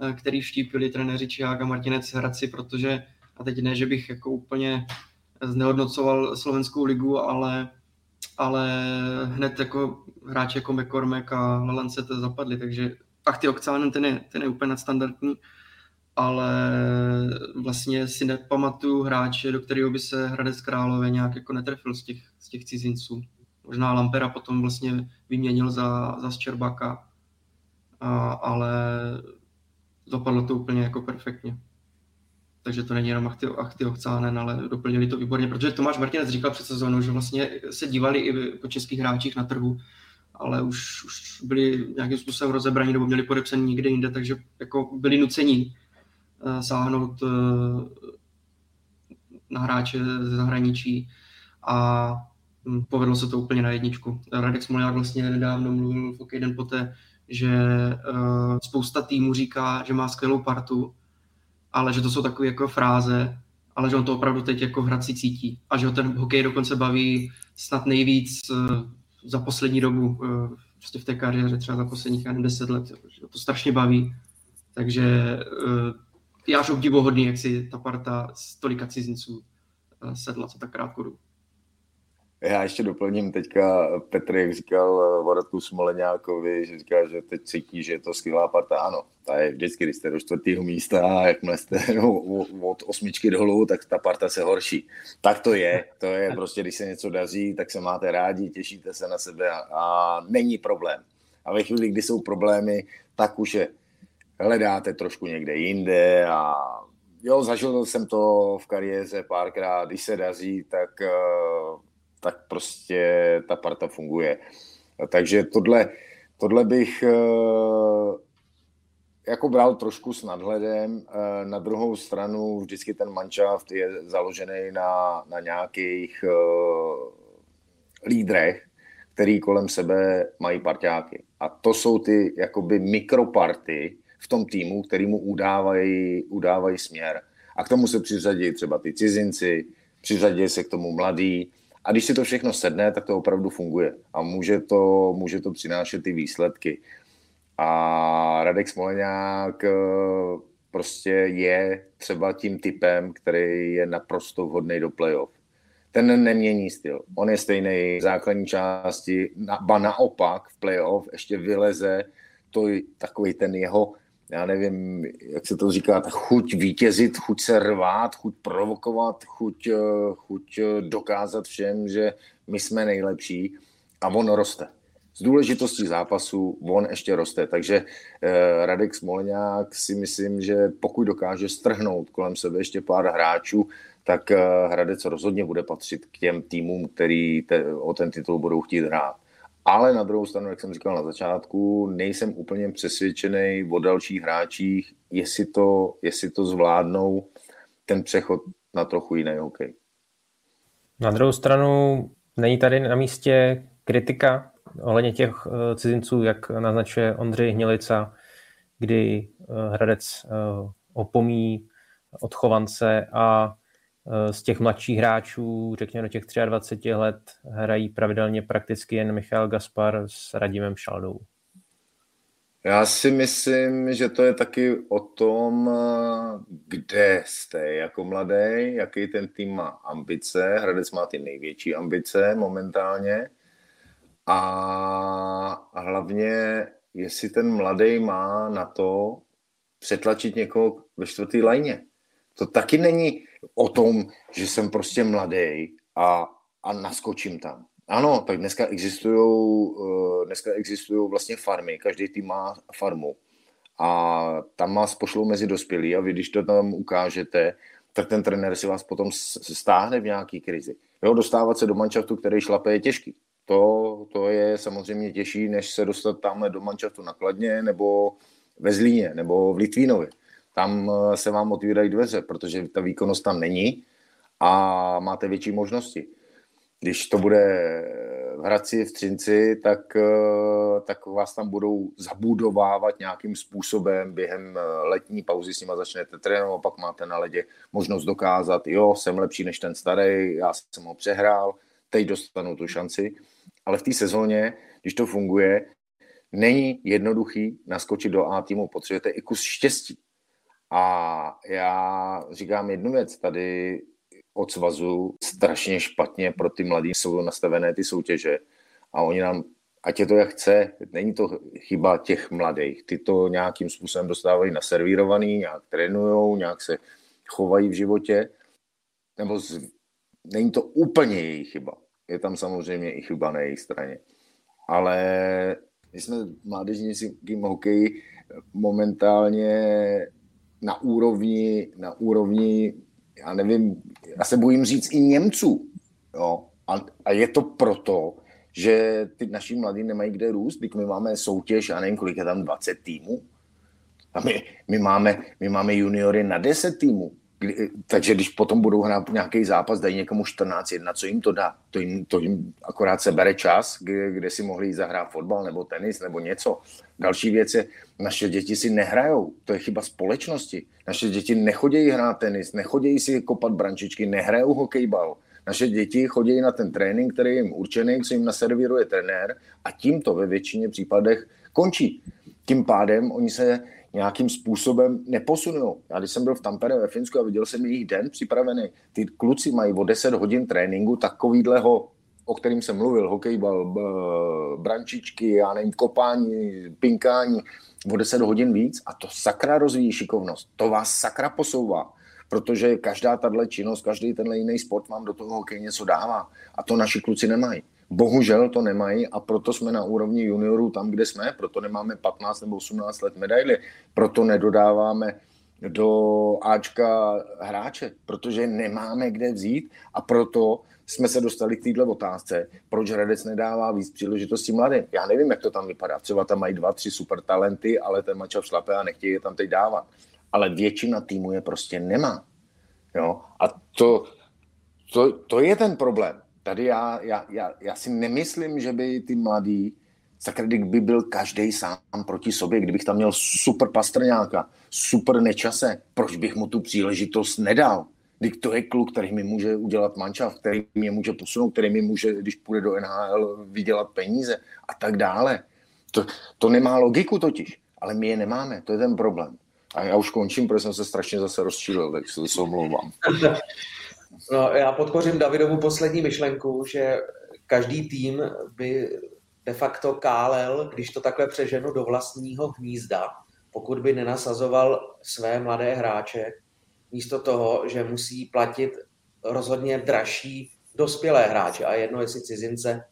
eh, který vštípili trenéři Čiák a Martinec Hradci, protože, a teď ne, že bych jako úplně znehodnocoval slovenskou ligu, ale, ale hned jako hráči jako McCormack a to zapadli, takže ach ty Okcánen, ten je, ten je úplně nadstandardní ale vlastně si nepamatuju hráče, do kterého by se Hradec Králové nějak jako netrefil z těch, z těch cizinců. Možná Lampera potom vlastně vyměnil za, za Ščerbaka, a, ale dopadlo to úplně jako perfektně. Takže to není jenom Achty, Achty Ochcánen, ale doplnili to výborně, protože Tomáš Martinec říkal před sezónou, že vlastně se dívali i po českých hráčích na trhu, ale už, už byli nějakým způsobem rozebraní nebo měli podepsaný někde jinde, takže jako byli nuceni sáhnout eh, na hráče ze zahraničí a hm, povedlo se to úplně na jedničku. Radek Smolák vlastně nedávno mluvil v den poté, že uh, spousta týmů říká, že má skvělou partu, ale že to jsou takové jako fráze, ale že on to opravdu teď jako Hradci cítí a že ho ten hokej dokonce baví snad nejvíc za poslední dobu, prostě v té kariéře třeba za posledních 10 let, že to strašně baví. Takže je až obdivohodný, jak si ta parta z tolika cizinců eh, sedla za tak krátkou dobu.
Já ještě doplním teďka Petr, jak říkal Voratku Smoleňákovi, že říká, že teď cítí, že je to skvělá parta. Ano, ta je vždycky, když jste do čtvrtého místa a jakmile jste od osmičky dolů, tak ta parta se horší. Tak to je. To je prostě, když se něco daří, tak se máte rádi, těšíte se na sebe a, a není problém. A ve chvíli, kdy jsou problémy, tak už je hledáte trošku někde jinde a jo, zažil jsem to v kariéře párkrát, když se daří, tak, eh, tak prostě ta parta funguje. Takže tohle, tohle bych eh, jako bral trošku s nadhledem. Eh, na druhou stranu vždycky ten manšaft je založený na, na nějakých lídrech, který kolem sebe mají parťáky. A to jsou ty jakoby mikroparty, v tom týmu, který mu udávají, udávají směr. A k tomu se přiřadí třeba ty cizinci, přiřadí se k tomu mladý. A když si to všechno sedne, tak to opravdu funguje. A může to, může to přinášet ty výsledky. A Radek Smoleňák eh, prostě je třeba tím typem, který je naprosto vhodný do playoff. Ten nemění styl. On je stejný v základní části, ba naopak v playoff ještě vyleze to takový ten jeho já nevím, jak se to říká, chuť vítězit, chuť se rvát, chuť provokovat, chuť, eh, chuť eh, dokázat všem, že my jsme nejlepší a on roste. Z důležitostí zápasu on ještě roste, takže eh, Radek Smolňák si myslím, že pokud dokáže strhnout kolem sebe ještě pár hráčů, tak eh, Hradec rozhodně bude patřit k těm týmům, který te, o ten titul budou chtít hrát. Ale na druhou stranu, jak jsem říkal na začátku, nejsem úplně přesvědčený o dalších hráčích, jestli to, jestli to zvládnou ten přechod na trochu jiný hokej.
Na druhou stranu není tady na místě kritika ohledně těch eh, cizinců, jak naznačuje Ondřej Hnilica, kdy eh, Hradec eh, opomí odchovance a z těch mladších hráčů, řekněme do těch 23 let, hrají pravidelně prakticky jen Michal Gaspar s Radimem Šaldou.
Já si myslím, že to je taky o tom, kde jste jako mladý, jaký ten tým má ambice. Hradec má ty největší ambice momentálně. A hlavně, jestli ten mladý má na to přetlačit někoho ve čtvrtý lajně. To taky není o tom, že jsem prostě mladý a, a naskočím tam. Ano, tak dneska existují eh, dneska existují vlastně farmy, každý tým má farmu a tam vás pošlou mezi dospělí a vy, když to tam ukážete, tak ten trenér si vás potom stáhne v nějaký krizi. Jo, dostávat se do manšaftu, který šlape, je těžký. To, to je samozřejmě těžší, než se dostat tamhle do manšaftu na Kladně nebo ve Zlíně nebo v Litvínově. Tam eh, se vám otvírají dveře, protože ta výkonnost tam není a máte větší možnosti. Když to bude v Hradci, v Třinci, tak, eh, tak vás tam budou zabudovávat nějakým způsobem během eh, letní pauzy, s nima začnete trénovat, pak máte na ledě možnost dokázat, jo, jsem lepší než ten starý, já jsem ho přehrál, teď dostanu tu šanci. Ale v té sezóně, když to funguje, není jednoduchý naskočit do A týmu, potřebujete i kus štěstí. A já říkám jednu věc, tady od svazu strašně špatně pro ty mladí jsou nastavené ty soutěže a oni nám, ať je to jak chce, není to chyba těch mladých, ty to nějakým způsobem dostávají naservírovaný, nějak trénujou, nějak se chovají v životě, nebo z, není to úplně jejich chyba. Je tam samozřejmě i chyba na jejich straně. Ale my jsme mládežnickým hokeji momentálně na úrovni, na úrovni já nevím, já se bojím říct i Němců. Jo? A, a je to proto, že ty naši mladí nemají kde růst, když my máme soutěž, já nevím, kolik je tam 20 týmů. A my, my, máme, my máme juniory na 10 týmů. Kdy, takže když potom budou hrát nějaký zápas, dají někomu 14 jedna, co jim to dá? To jim, to jim akorát se bere čas, kde, kde si mohli jít zahrát fotbal nebo tenis nebo něco. Další věc je, naše děti si nehrajou. To je chyba společnosti. Naše děti nechodějí hrát tenis, nechodějí si kopat brančičky, nehrajou hokejbal. Naše děti chodí na ten trénink, který je jim určený, co jim naservíruje trenér a tím to ve většině případech končí. Tím pádem oni se nějakým způsobem neposunou. Já když jsem byl v Tampere ve Finsku a viděl jsem jejich den připravený, ty kluci mají o 10 hodin tréninku takovýhleho, o kterým jsem mluvil, hokejbal, brančičky, já nevím, kopání, pinkání, o 10 hodin víc a to sakra rozvíjí šikovnost. To vás sakra posouvá, protože každá tahle činnost, každý tenhle jiný sport vám do toho hokej něco dává a to naši kluci nemají. Bohužel to nemají a proto jsme na úrovni juniorů tam, kde jsme, proto nemáme 15 nebo 18 let medaily, proto nedodáváme do Ačka hráče, protože nemáme kde vzít a proto jsme se dostali k této otázce, proč Hradec nedává víc příležitostí mladým. Já nevím, jak to tam vypadá. Třeba tam mají dva, tři super talenty, ale ten mačav šlape a nechtějí je tam teď dávat. Ale většina týmu je prostě nemá. Jo? A to, to, to je ten problém. Tady já, já, já, já si nemyslím, že by ty mladí, sakra, kdyby byl každý sám proti sobě, kdybych tam měl super pastrňáka, super nečase, proč bych mu tu příležitost nedal? Když to je kluk, který mi může udělat mančav, který mě může posunout, který mi může, když půjde do NHL, vydělat peníze a tak dále. To, to nemá logiku totiž, ale my je nemáme, to je ten problém. A já už končím, protože jsem se strašně zase rozčílil, tak se omlouvám.
No, já podpořím Davidovu poslední myšlenku, že každý tým by de facto kálel, když to takhle přeženu, do vlastního hnízda, pokud by nenasazoval své mladé hráče, místo toho, že musí platit rozhodně dražší dospělé hráče a jedno jestli cizince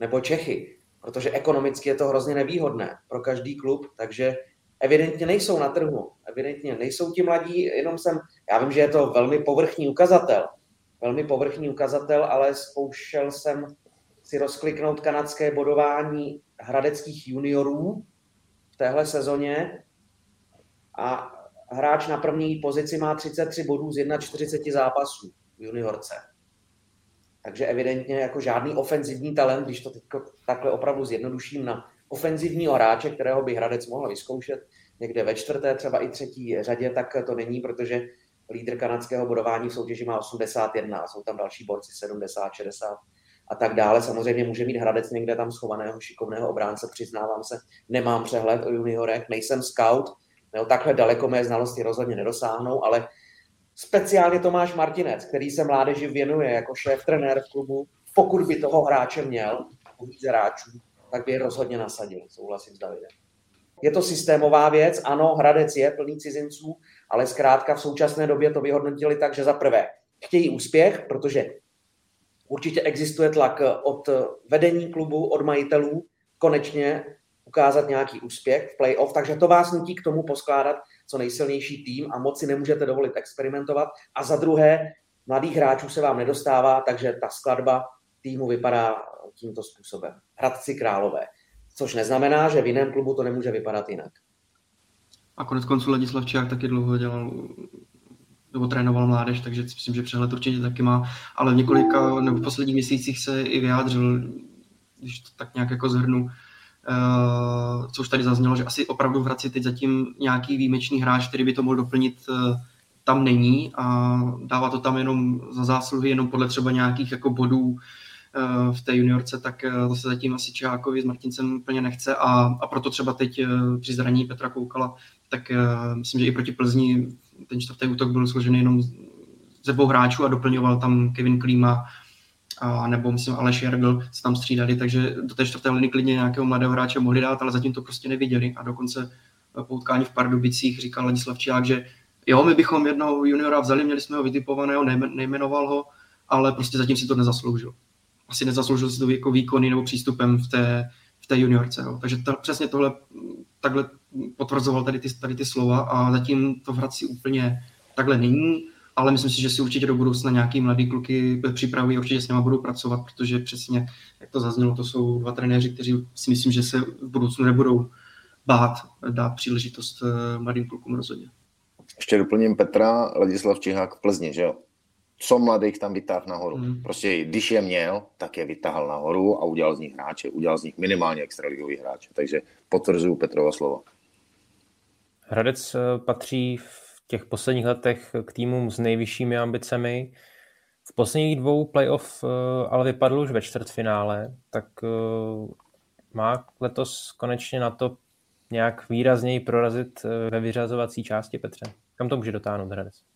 nebo Čechy, protože ekonomicky je to hrozně nevýhodné pro každý klub, takže evidentně nejsou na trhu, evidentně nejsou ti mladí, jenom jsem, já vím, že je to velmi povrchní ukazatel, velmi povrchní ukazatel, ale zkoušel jsem si rozkliknout kanadské bodování hradeckých juniorů v téhle sezóně a hráč na první pozici má 33 bodů z 41 zápasů v juniorce. Takže evidentně jako žádný ofenzivní talent, když to teď takhle opravdu zjednoduším na ofenzivního hráče, kterého by Hradec mohl vyzkoušet někde ve čtvrté, třeba i třetí řadě, tak to není, protože lídr kanadského bodování v soutěži má 81 a jsou tam další borci 70, 60 a tak dále. Samozřejmě může mít Hradec někde tam schovaného šikovného obránce, přiznávám se, nemám přehled o juniorech, nejsem scout, no, takhle daleko mé znalosti rozhodně nedosáhnou, ale speciálně Tomáš Martinec, který se mládeži věnuje jako šéf trenér v klubu, pokud by toho hráče měl, víc hráčů, tak by je rozhodně nasadil, souhlasím s Davidem. Je to systémová věc, ano, Hradec je plný cizinců, ale zkrátka v současné době to vyhodnotili tak, že za prvé chtějí úspěch, protože určitě existuje tlak od vedení klubu, od majitelů, konečně ukázat nějaký úspěch v playoff, takže to vás nutí k tomu poskládat co nejsilnější tým a moc si nemůžete dovolit experimentovat. A za druhé, mladých hráčů se vám nedostává, takže ta skladba týmu vypadá tímto způsobem. Hradci králové. Což neznamená, že v jiném klubu to nemůže vypadat jinak.
A konec konců Ladislav Čiák taky dlouho dělal nebo trénoval mládež, takže myslím, že přehled určitě taky má, ale v několika nebo v posledních měsících se i vyjádřil, když to tak nějak jako zhrnu, Uh, co už tady zaznělo, že asi opravdu v Hradci teď zatím nějaký výjimečný hráč, který by to mohl doplnit, uh, tam není a dává to tam jenom za zásluhy, jenom podle třeba nějakých jako bodů v té juniorce, tak to se zatím asi Čehákovi s Martincem úplně nechce a, a proto třeba teď při zraní Petra Koukala, tak myslím, že i proti Plzni ten čtvrtý útok byl složený jenom ze dvou hráčů a doplňoval tam Kevin Klíma, a nebo myslím Aleš Jargl se tam střídali, takže do té čtvrté liny klidně nějakého mladého hráče mohli dát, ale zatím to prostě neviděli a dokonce po utkání v Pardubicích říkal Ladislav Čiák, že jo, my bychom jednoho juniora vzali, měli jsme ho vytipovaného, nejmenoval ho, ale prostě zatím si to nezasloužil. Asi nezasloužil si to jako výkony nebo přístupem v té, v té juniorce. Jo. Takže to, přesně tohle takhle potvrzoval tady ty, tady ty slova a zatím to v Hradci úplně takhle není ale myslím si, že si určitě do budoucna nějaký mladý kluky připravují, určitě s nimi budou pracovat, protože přesně, jak to zaznělo, to jsou dva trenéři, kteří si myslím, že se v budoucnu nebudou bát dát příležitost eh, mladým klukům rozhodně.
Ještě doplním Petra, Ladislav Čihák v Plzni, že jo? Co mladých tam vytáhl nahoru. Hmm. Prostě když je měl, tak je vytáhl nahoru a udělal z nich hráče. Udělal z nich minimálně extraligový hráče. Takže potvrzuju Petrova slova.
Hradec eh, patří v těch posledních letech k týmům s nejvyššími ambicemi. V posledních dvou playoff eh, ale vypadl už ve čtvrtfinále, tak eh, má letos konečně na to nějak výrazněji prorazit ve vyřazovací části Petře. Kam to může dotáhnout Hradec?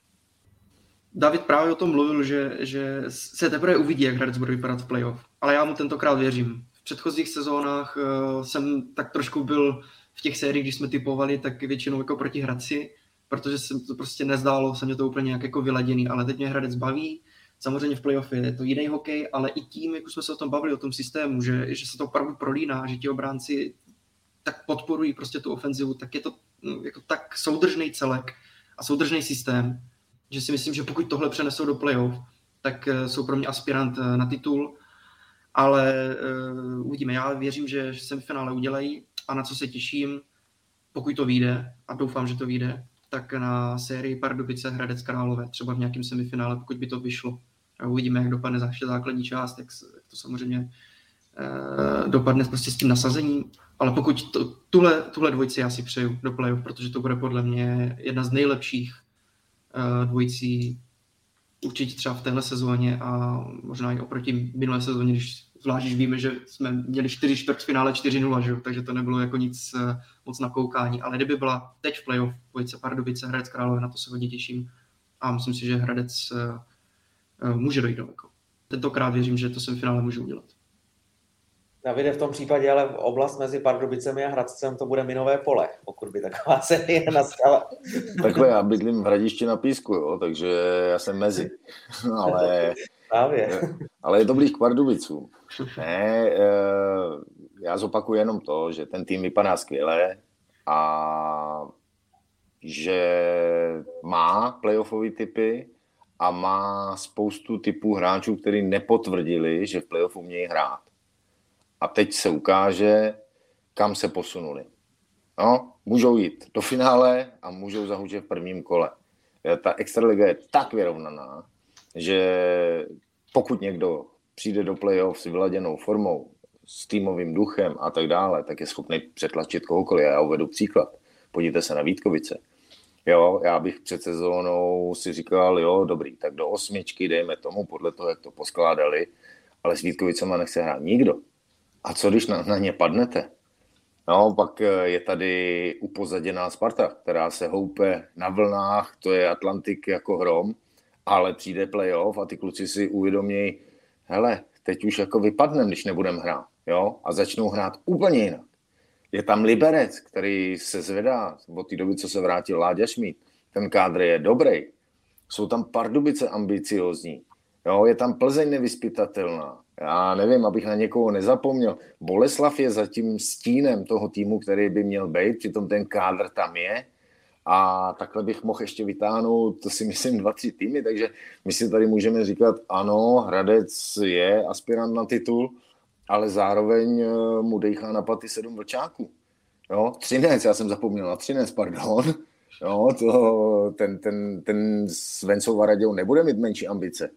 David právě o tom mluvil, že, že se teprve uvidí, jak Hradec bude vypadat v playoff. Ale já mu tentokrát věřím. V předchozích sezónách uh, jsem tak trošku byl v těch sériích, když jsme typovali, tak většinou jako proti Hradci protože se to prostě nezdálo, se mě to úplně nějak jako vyladěný, ale teď mě Hradec baví, samozřejmě v playoff je to jiný hokej, ale i tím, jak jsme se o tom bavili, o tom systému, že, že se to opravdu prolíná, že ti obránci tak podporují prostě tu ofenzivu, tak je to no, jako tak soudržný celek a soudržný systém, že si myslím, že pokud tohle přenesou do playoff, tak eh, jsou pro mě aspirant eh, na titul, ale uh, uvidíme. Já věřím, že semifinále udělají a na co se těším, pokud to vyjde, a doufám, že to vyjde, tak na sérii Pardubice Hradec Králové, třeba v nějakém semifinále, pokud by to vyšlo. A uvidíme, jak dopadne zaště základní část, jak, to samozřejmě eh, dopadne prostě s tím nasazením. Ale pokud to, tuhle, tuhle dvojici já si přeju do playoff, protože to bude podle mě jedna z nejlepších dvojicí určitě třeba v téhle sezóně a možná i oproti minulé sezóně, když zvlášť když víme, že jsme měli 4 čtvrtfinále 4-0, že? takže to nebylo jako nic eh, moc na koukání. Ale kdyby byla teď v playoff dvojice Pardubice, Hradec Králové, na to se hodně těším a myslím si, že Hradec eh, eh, může dojít daleko. Tentokrát věřím, že to semifinále může udělat.
Davide, v tom případě ale oblast mezi Pardubicemi a Hradcem to bude minové pole, pokud by taková série nastala.
Takhle, já bydlím v Hradišti na Písku, jo, takže já jsem mezi. ale,
Právě.
ale je to blíž k Pardubicům. Ne, eh, já zopakuju jenom to, že ten tým vypadá skvěle a že má playoffové typy a má spoustu typů hráčů, kteří nepotvrdili, že v playoffu umějí hrát. A teď se ukáže, kam se posunuli. No, můžou jít do finále a můžou zahučet v prvním kole. Ta extraliga je tak vyrovnaná, že pokud někdo přijde do playoff s vyladěnou formou, s týmovým duchem a tak dále, tak je schopný přetlačit kohokoliv. Já uvedu příklad. Podívejte se na Vítkovice. Jo, já bych před sezónou si říkal, jo, dobrý, tak do osmičky dejme tomu podle toho, jak to poskládali ale s Vítkovicema nechce hrát nikdo. A co když na, na ně padnete? No, pak eh, je tady upozaděná Sparta, která se houpe na vlnách, to je Atlantik jako hrom, ale přijde playoff a ty kluci si uvědomějí, hele, teď už jako vypadnem, když nebudeme hrát, jo, a začnou hrát úplně jinak. Je tam Liberec, který se zvedá od té doby, co se vrátil Láďa Šmít. Ten kádr je dobrý. Jsou tam Pardubice ambiciozní. Jo, je tam Plzeň nevyspytatelná. Já nevím, abych na někoho nezapomněl. Boleslav je zatím stínem toho týmu, který by měl být, přitom ten kádr tam je. A takhle bych mohl ještě vytáhnout, to si myslím, dva, tři týmy, takže my si tady můžeme říkat, ano, Hradec je aspirant na titul, ale zároveň eh, mu dejchá na paty sedm vlčáků. Jo, Třinec, já jsem zapomněl na Třinec, pardon. Jo, to, ten, ten, ten s Vencou Varaděou nebude mít menší ambice.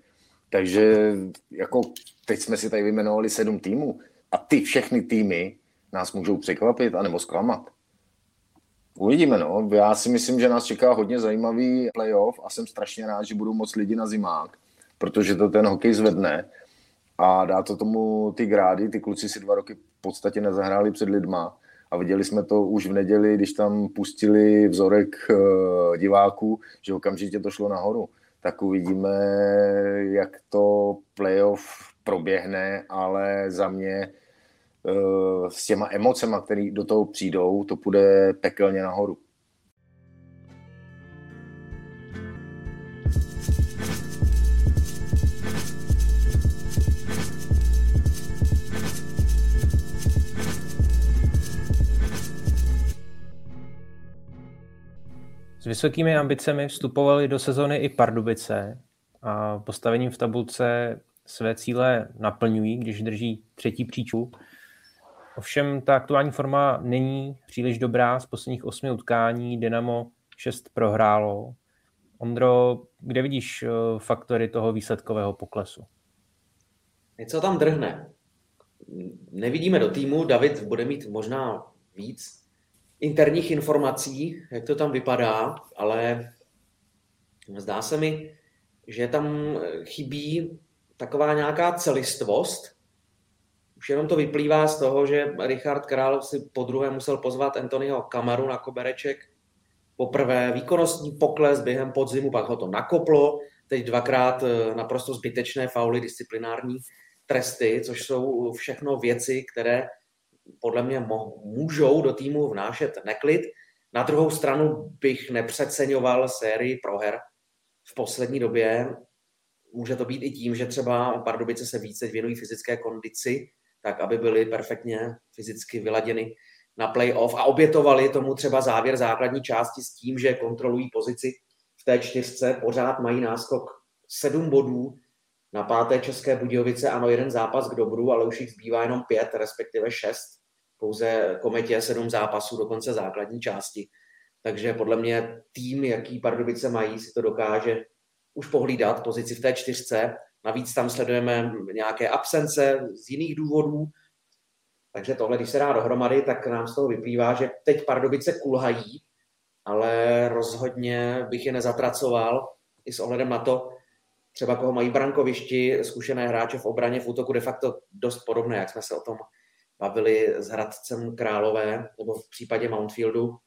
Takže jako teď jsme si tady vyjmenovali sedm týmů a ty všechny týmy nás můžou překvapit anebo zklamat. Uvidíme, no. Já si myslím, že nás čeká hodně zajímavý playoff a jsem strašně rád, že budou moc lidi na zimák, protože to ten hokej zvedne a dá to tomu ty grády. Ty kluci si dva roky v podstatě nezahráli před lidma a viděli jsme to už v neděli, když tam pustili vzorek uh, diváků, že okamžitě to šlo nahoru. Tak uvidíme, jak to playoff proběhne, ale za mě uh, s těma emocema, které do toho přijdou, to půjde pekelně nahoru.
S vysokými ambicemi vstupovali do sezony i Pardubice a postavením v tabulce své cíle naplňují, když drží třetí příčku. Ovšem ta aktuální forma není příliš dobrá. Z posledních osmi utkání Dynamo 6 prohrálo. Ondro, kde vidíš eh, faktory toho výsledkového poklesu?
Něco tam drhne. Nevidíme do týmu, David bude mít možná víc interních informací, jak to tam vypadá, ale zdá se mi, že tam chybí taková nějaká celistvost. Už jenom to vyplývá z toho, že Richard Král si po druhé musel pozvat Antonio Kamaru na kobereček. Poprvé výkonnostní pokles během podzimu, pak ho to nakoplo, teď dvakrát eh, naprosto zbytečné fauly, disciplinární tresty, což jsou všechno věci, které podle mě můžou do týmu vnášet neklid. Na druhou stranu bych nepřeceňoval sérii proher v poslední době. Může to být i tím, že třeba Pardubice se více věnují fyzické kondici, tak aby byly perfektně fyzicky vyladěny na playoff a obětovali tomu třeba závěr základní části s tím, že kontrolují pozici v té čtyřce, pořád mají náskok sedm bodů na páté České Budějovice, ano, jeden zápas k dobru, ale už jich zbývá jenom pět, respektive šest pouze kometě sedm zápasů do konce základní části. Takže podle mě tým, jaký Pardubice mají, si to dokáže už pohlídat pozici v té čtyřce. Navíc tam sledujeme nějaké absence z jiných důvodů. Takže tohle, když se dá dohromady, tak nám z toho vyplývá, že teď Pardubice kulhají, ale rozhodně bych je nezatracoval i s ohledem na to, třeba koho mají brankovišti, zkušené hráče v obraně, v útoku de facto dost podobné, jak jsme se o tom bavili s Hradcem Králové nebo v případě Mountfieldu.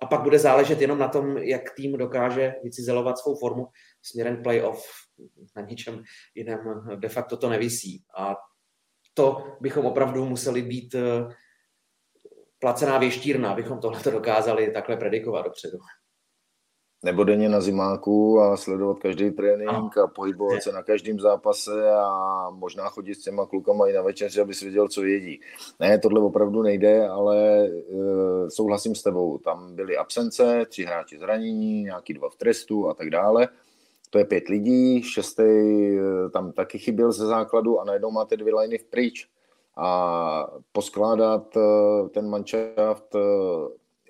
A pak bude záležet jenom na tom, jak tým dokáže vycizelovat svou formu směrem playoff. Na ničem jiném de facto to nevisí. A to bychom opravdu museli být eh, placená věštírna, abychom tohle dokázali takhle predikovat dopředu
nebo denně na zimáku a sledovat každý trénink a pohybovat se na každém zápase a možná chodit s těma klukama i na večeři, aby si věděl, co jedí. Ne, tohle opravdu nejde, ale e, souhlasím s tebou. Tam byly absence, tři hráči zranění, nějaký dva v trestu a tak dále. To je pět lidí, šestý e, tam taky chyběl ze základu a najednou máte dvě liny v pryč. A poskládat e, ten manšaft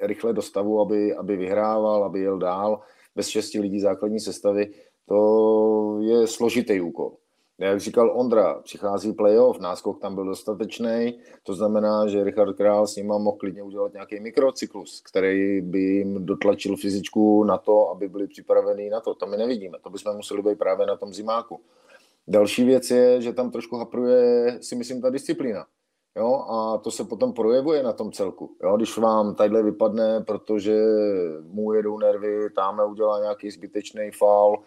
rychle do stavu, aby, aby vyhrával, aby jel dál bez šesti lidí základní sestavy, to je složitý úkol. Jak říkal Ondra, přichází playoff, náskok tam byl dostatečný, to znamená, že Richard Král s nima mohl klidně udělat nějaký mikrocyklus, který by jim dotlačil fyzičku na to, aby byli připraveni na to. To my nevidíme, to bychom museli být právě na tom zimáku. Další věc je, že tam trošku hapruje, si myslím, ta disciplína. Jo, a to se potom projevuje na tom celku. Jo, když vám tadyhle vypadne, protože mu jedou nervy, tamhle udělá nějaký zbytečný faul,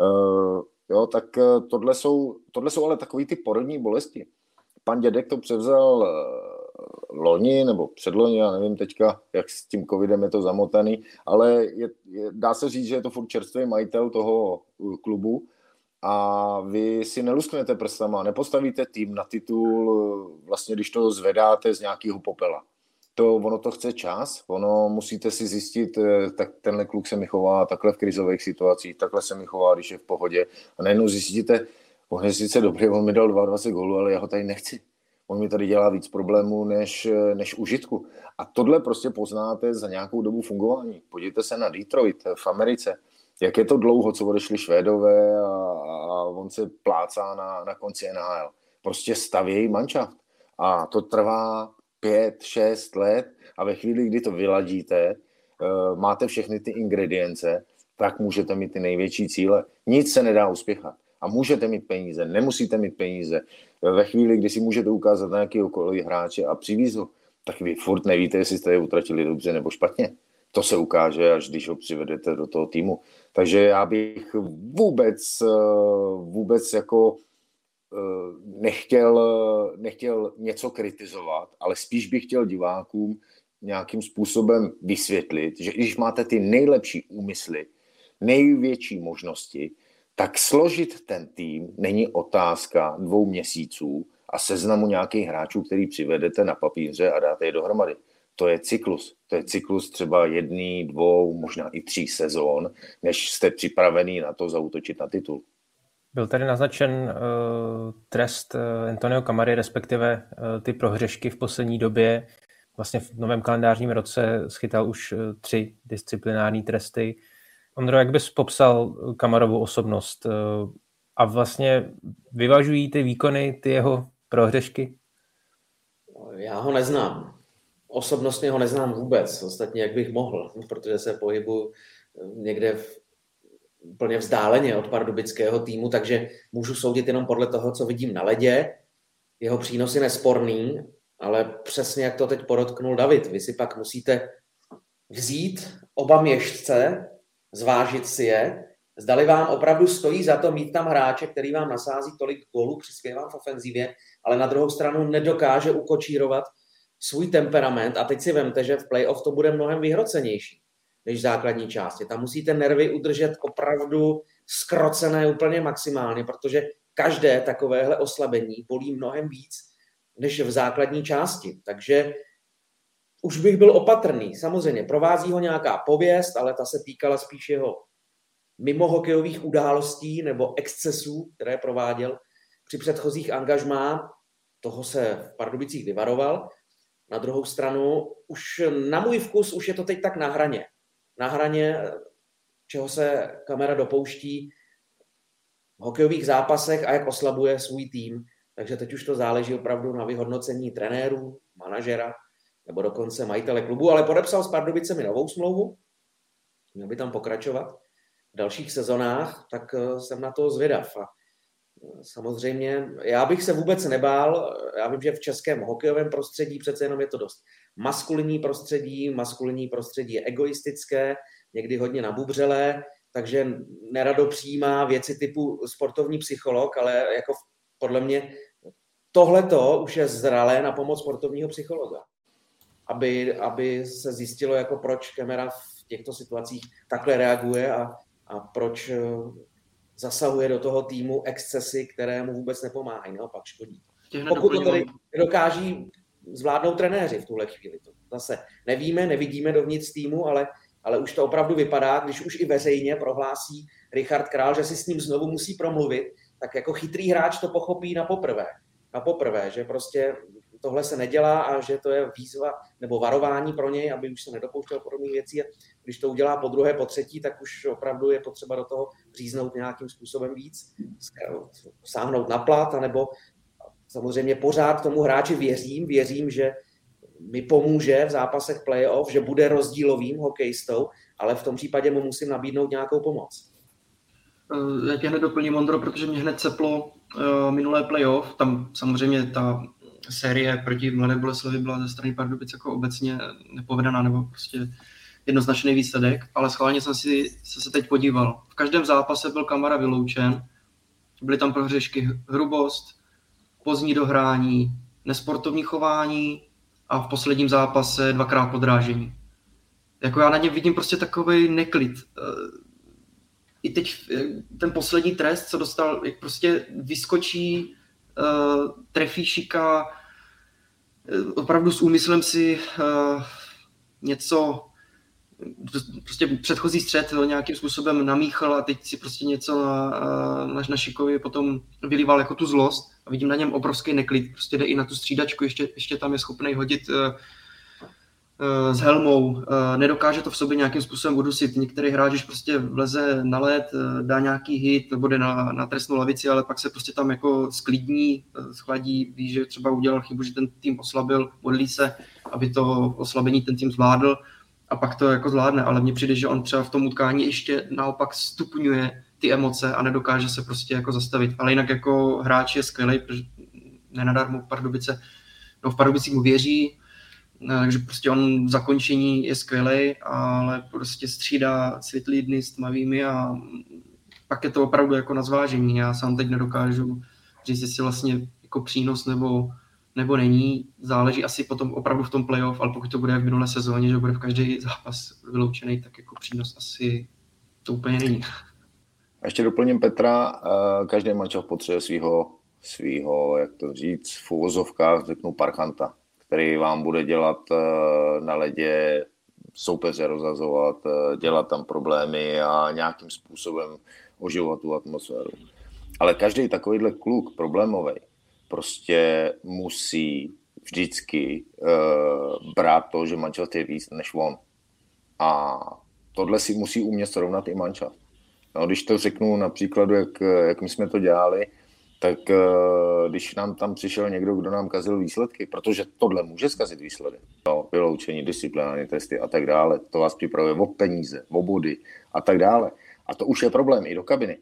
uh, jo, tak tohle jsou, tohle jsou ale takový ty porodní bolesti. Pan Dědek to převzal uh, loni nebo předloni, já nevím teďka, jak s tím covidem je to zamotaný, ale je, je, dá se říct, že je to furt čerstvý majitel toho klubu a vy si nelusknete prstama, nepostavíte tým na titul, vlastně když to zvedáte z nějakého popela. To, ono to chce čas, ono musíte si zjistit, eh, tak tenhle kluk se mi chová takhle v krizových situacích, takhle se mi chová, když je v pohodě. A najednou zjistíte, on je sice dobrý, on mi dal 22 gólů, ale já ho tady nechci. On mi tady dělá víc problémů než, eh, než užitku. A tohle prostě poznáte za nějakou dobu fungování. Podívejte se na Detroit v Americe jak je to dlouho, co odešli Švédové a, a on se plácá na, na konci NHL. Prostě stavějí manšaft. A to trvá pět, šest let a ve chvíli, kdy to vyladíte, uh, máte všechny ty ingredience, tak můžete mít ty největší cíle. Nic se nedá uspěchat. A můžete mít peníze, nemusíte mít peníze. Ve chvíli, kdy si můžete ukázat na nějaký okolí hráče a přivízt ho, tak vy furt nevíte, jestli jste je utratili dobře nebo špatně. To se ukáže, až když ho přivedete do toho týmu. Takže já bych vůbec, eh, vůbec jako eh, nechtěl, nechtěl něco kritizovat, ale spíš bych chtěl divákům nějakým způsobem vysvětlit, že když máte ty nejlepší úmysly, největší možnosti, tak složit ten tým není otázka dvou měsíců a seznamu nějakých hráčů, který přivedete na papíře a dáte je dohromady to je cyklus. To je cyklus třeba jedný, dvou, možná i tří sezón, než jste připravený na to zautočit na titul.
Byl tady naznačen uh, trest uh, Antonio Camary, respektive uh, ty prohřešky v poslední době. Vlastně v novém kalendářním roce schytal už uh, tři disciplinární tresty. Ondro, jak bys popsal Kamarovou osobnost? Uh, a vlastně vyvažují ty výkony, ty jeho prohřešky?
Já ho neznám osobnostně ho neznám vůbec, ostatně jak bych mohl, protože se pohybuji eh, někde v, úplně vzdáleně od pardubického týmu, takže můžu soudit jenom podle toho, co vidím na ledě. Jeho přínos je nesporný, ale přesně jak to teď podotknul David, vy si pak musíte vzít oba měšce, zvážit si je, zdali vám opravdu stojí za to mít tam hráče, který vám nasází tolik gólů, přispěvá v ofenzivě, ale na druhou stranu nedokáže ukočírovat svůj temperament a teď si vemte, že v playoff to bude mnohem vyhrocenější než v základní části. Tam musíte nervy udržet opravdu skrocené úplně maximálně, protože každé takovéhle oslabení bolí mnohem víc než v základní části. Takže už bych byl opatrný. Samozřejmě provází ho nějaká pověst, ale ta se týkala spíš jeho mimo hokejových událostí nebo excesů, které prováděl při předchozích angažmá. Toho se v Pardubicích vyvaroval. Na druhou stranu, už na můj vkus, už je to teď tak na hraně. Na hraně, čeho se kamera dopouští v hokejových zápasech a jak oslabuje svůj tým. Takže teď už to záleží opravdu na vyhodnocení trenérů, manažera nebo dokonce majitele klubu, ale podepsal s Pardubicemi novou smlouvu, měl by tam pokračovat v dalších sezonách, tak eh, jsem na to zvědav. A Samozřejmě, já bych se vůbec nebál, já vím, že v českém hokejovém prostředí přece jenom je to dost maskulinní prostředí, maskulinní prostředí je egoistické, někdy hodně nabubřelé, takže nerado přijímá věci typu sportovní psycholog, ale jako podle mě tohleto už je zralé na pomoc sportovního psychologa. Aby, aby se zjistilo, jako proč kamera v těchto situacích takhle reaguje a, a proč zasahuje do toho týmu excesy, které mu vůbec nepomáhají, naopak škodí. Pokud to tedy dokáží zvládnout trenéři v tuhle chvíli. To zase nevíme, nevidíme dovnitř týmu, ale, ale už to opravdu vypadá, když už i veřejně prohlásí Richard Král, že si s ním znovu musí promluvit, tak jako chytrý hráč to pochopí na poprvé. Na poprvé, že prostě tohle se nedělá a že to je výzva nebo varování pro něj, aby už se nedopouštěl podobných věcí. A když to udělá po druhé, po třetí, tak už opravdu je potřeba do toho říznout nějakým způsobem víc, sáhnout na plat, nebo samozřejmě pořád tomu hráči věřím, věřím, že mi pomůže v zápasech playoff, že bude rozdílovým hokejistou, ale v tom případě mu musím nabídnout nějakou pomoc.
já tě hned doplním, Mondro, protože mě hned ceplo uh, minulé playoff. Tam samozřejmě ta série proti Mladé Boleslavi byla ze strany Pardubic jako obecně nepovedená nebo prostě jednoznačný výsledek, ale schválně jsem si se, se teď podíval. V každém zápase byl Kamara vyloučen, byly tam prohřešky hrubost, pozdní dohrání, nesportovní chování a v posledním zápase dvakrát podrážení. Jako já na něm vidím prostě takový neklid. I teď eh, ten poslední trest, co dostal, jak prostě vyskočí, trefí šika, uh, opravdu s úmyslem si uh, něco prostě předchozí střed nějakým způsobem namíchal a teď si prostě něco na, na, na Šikovi potom vylíval jako tu zlost a vidím na něm obrovský neklid, prostě jde i na tu střídačku, ještě, ještě tam je schopný hodit s helmou, uh, nedokáže to v sobě nějakým způsobem udusit. Některý hráč, když prostě vleze na led, uh, dá nějaký hit nebo jde na, na trestnou lavici, ale pak se prostě tam jako sklidní, schladí, ví, že třeba udělal chybu, že ten tým oslabil, modlí se, aby to oslabení ten tým zvládl a pak to jako zvládne, ale mně přijde, že on třeba v tom utkání ještě naopak stupňuje ty emoce a nedokáže se prostě jako zastavit. Ale jinak jako hráč je skvělý, protože nenadarmo Pardubice, no v Pardubicích mu věří, eh, takže prostě on v zakončení je skvělý, ale prostě střídá světlý dny s tmavými a pak je to opravdu jako na zvážení. Já sám teď nedokážu říct, jestli vlastně jako přínos nebo nebo není, záleží asi potom opravdu v tom playoff, ale pokud to bude v minulé sezóně, že bude v každý zápas vyloučený, tak jako přínos asi to úplně není.
A ještě doplním Petra, eh, každý mančov potřebuje svého, svýho, jak to říct, v úvozovkách, řeknu parchanta, který vám bude dělat eh, na ledě soupeře rozazovat, eh, dělat tam problémy a nějakým způsobem oživovat tu atmosféru. Ale každý takovýhle kluk problémový prostě musí vždycky uh, brát to, že manžel je víc než on. A tohle si musí umět srovnat i manžel. No, když to řeknu na příkladu, jak, jak my jsme to dělali, tak uh, když nám tam přišel někdo, kdo nám kazil výsledky, protože tohle může zkazit výsledek, no, vyloučení, disciplinární testy a tak dále, to vás připravuje o peníze, o body a tak dále. A to už je problém i do kabiny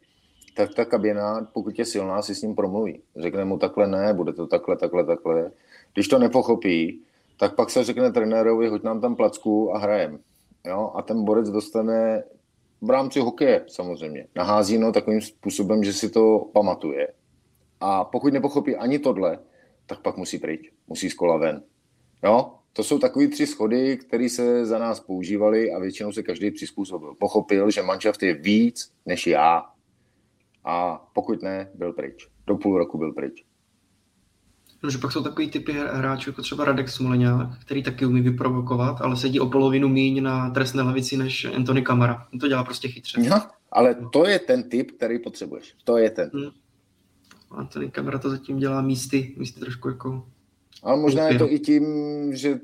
tak ta kabina, pokud je silná, si s ním promluví. Řekne mu takhle ne, bude to takhle, takhle, takhle. Když to nepochopí, tak pak se řekne trenérovi, hoď nám tam placku a hrajem. Jo? A ten borec dostane v rámci hokeje samozřejmě. Nahází no takovým způsobem, že si to pamatuje. A pokud nepochopí ani tohle, tak pak musí pryč. Musí z kola ven. Jo? To jsou takový tři schody, které se za nás používaly a většinou se každý přizpůsobil. Pochopil, že manšaft je víc než já a pokud ne, byl pryč. Do půl roku byl pryč.
No, že pak jsou takový typy hráčů, jako třeba Radek Smoleňák, který taky umí vyprovokovat, ale sedí o polovinu míň na trestné lavici než Anthony Kamara. On to dělá prostě chytře.
No, ale to je ten typ, který potřebuješ. To je ten. Hmm.
Anthony Kamara to zatím dělá místy, místy trošku jako...
Ale možná je to i tím, že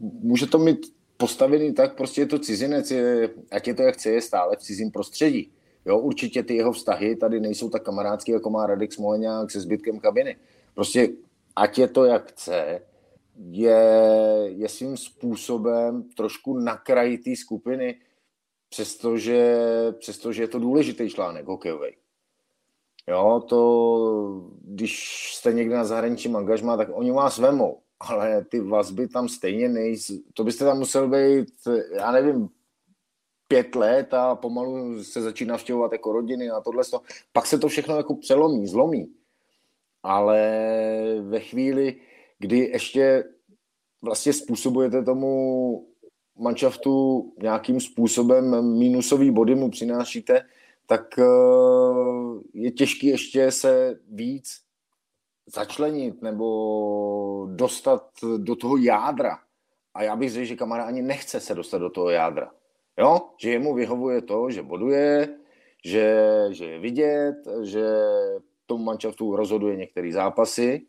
může to mít postavený tak, prostě je to cizinec, je, ať je to jak chce, je stále v cizím prostředí. Jo, určitě ty jeho vztahy tady nejsou tak kamarádský, jako má Radek Smoleňák se zbytkem kabiny. Prostě ať je to jak chce, je, je svým způsobem trošku na kraji té skupiny, přestože, přestože je to důležitý článek hokejový. Jo, to, když jste někde na zahraničním angažmá, tak oni vás vemou, ale ty vazby tam stejně nejsou. To byste tam musel být, já nevím, pět let a pomalu se začíná navštěvovat jako rodiny a tohle. Pak se to všechno jako přelomí, zlomí. Ale ve chvíli, kdy ještě vlastně způsobujete tomu manšaftu nějakým způsobem minusový body mu přinášíte, tak eh, je těžké ještě se víc začlenit nebo dostat do toho jádra. A já bych řekl, že kamarád ani nechce se dostat do toho jádra. Jo? Že jemu vyhovuje to, že boduje, že, že je vidět, že tomu manšaftu rozhoduje některé zápasy,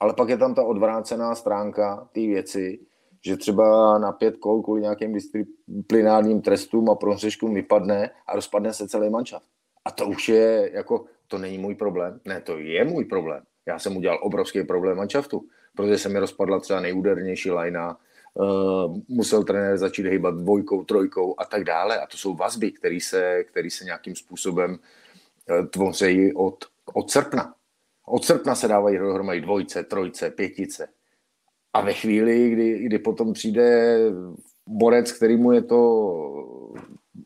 ale pak je tam ta odvrácená stránka té věci, že třeba na pět kol kvůli nějakým disciplinárním trestům a prohřeškům vypadne a rozpadne se celý manšaft. A to už je jako, to není můj problém. Ne, to je můj problém. Já jsem udělal obrovský problém manšaftu, protože se mi rozpadla třeba nejúdernější lajna, uh, musel trenér začít hýbat dvojkou, trojkou a tak dále. A to jsou vazby, které se, který se nějakým způsobem tvořejí od, od srpna. Od srpna se dávají dohromady dvojce, trojce, pětice. A ve chvíli, kdy, kdy potom přijde borec, který mu je to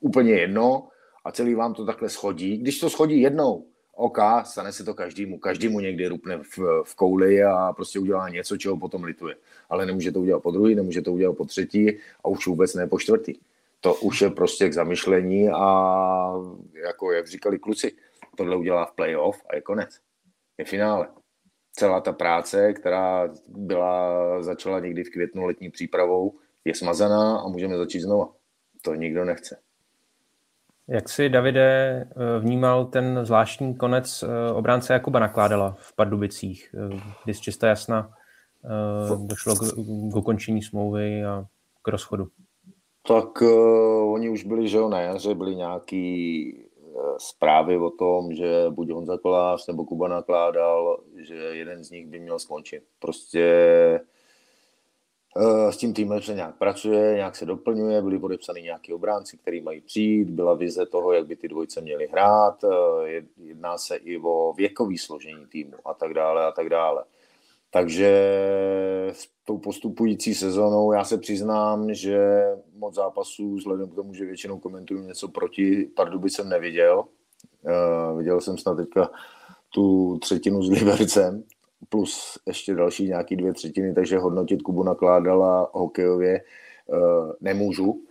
úplně jedno a celý vám to takhle schodí, když to schodí jednou, OK, stane se to každému, každému někdy rupne v, v kouli a prostě udělá něco, čeho potom lituje. Ale nemůže to udělat po druhý, nemůže to udělat po třetí a už vůbec ne po čtvrtý. To už je prostě k zamyšlení a jako jak říkali kluci, tohle udělá v playoff a je konec. Je finále. Celá ta práce, která byla, začala někdy v květnu letní přípravou, je smazaná a můžeme začít znova. To nikdo nechce.
Jak si, Davide, eh, vnímal ten zvláštní konec eh, obránce Jakuba Nakládala v Pardubicích, eh, kdy z čista jasna došlo k, k ukončení smlouvy a k rozchodu?
Tak uh, oni už byli, že jo, na jaře byly nějaký zprávy o tom, že buď Honza Kolář nebo Kuba nakládal, že jeden z nich by měl skončit. Prostě Eh, s tím týmem se nějak pracuje, nějak se doplňuje, byly podepsány nějaký obránci, který mají přijít, byla vize toho, jak by ty dvojce měly hrát, eh, jedná se i o věkový složení týmu a tak dále a tak dále. Takže s tou postupující sezónou já se přiznám, že moc zápasů, vzhledem k tomu, že většinou komentuju něco proti Parduby jsem neviděl. Uh, viděl jsem snad teďka tu třetinu s Libercem, plus ještě další nějaký dvě třetiny, takže hodnotit Kubu nakládala hokejově uh, nemůžu,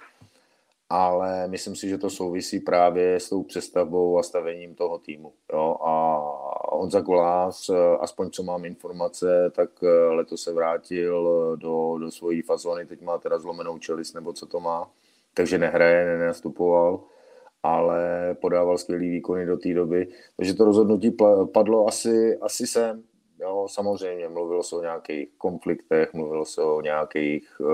ale myslím si, že to souvisí právě s tou přestavbou a stavením toho týmu. Jo? A Honza Kolář, eh, aspoň co mám informace, tak eh, letos se vrátil do, do svojí fazony, teď má teda zlomenou čelist, nebo co to má, takže nehraje, nenastupoval ale podával skvělý výkony do té doby. Takže to rozhodnutí padlo asi, asi sem. Jo, samozřejmě, mluvilo se o nějakých konfliktech, mluvilo se o nějakých uh,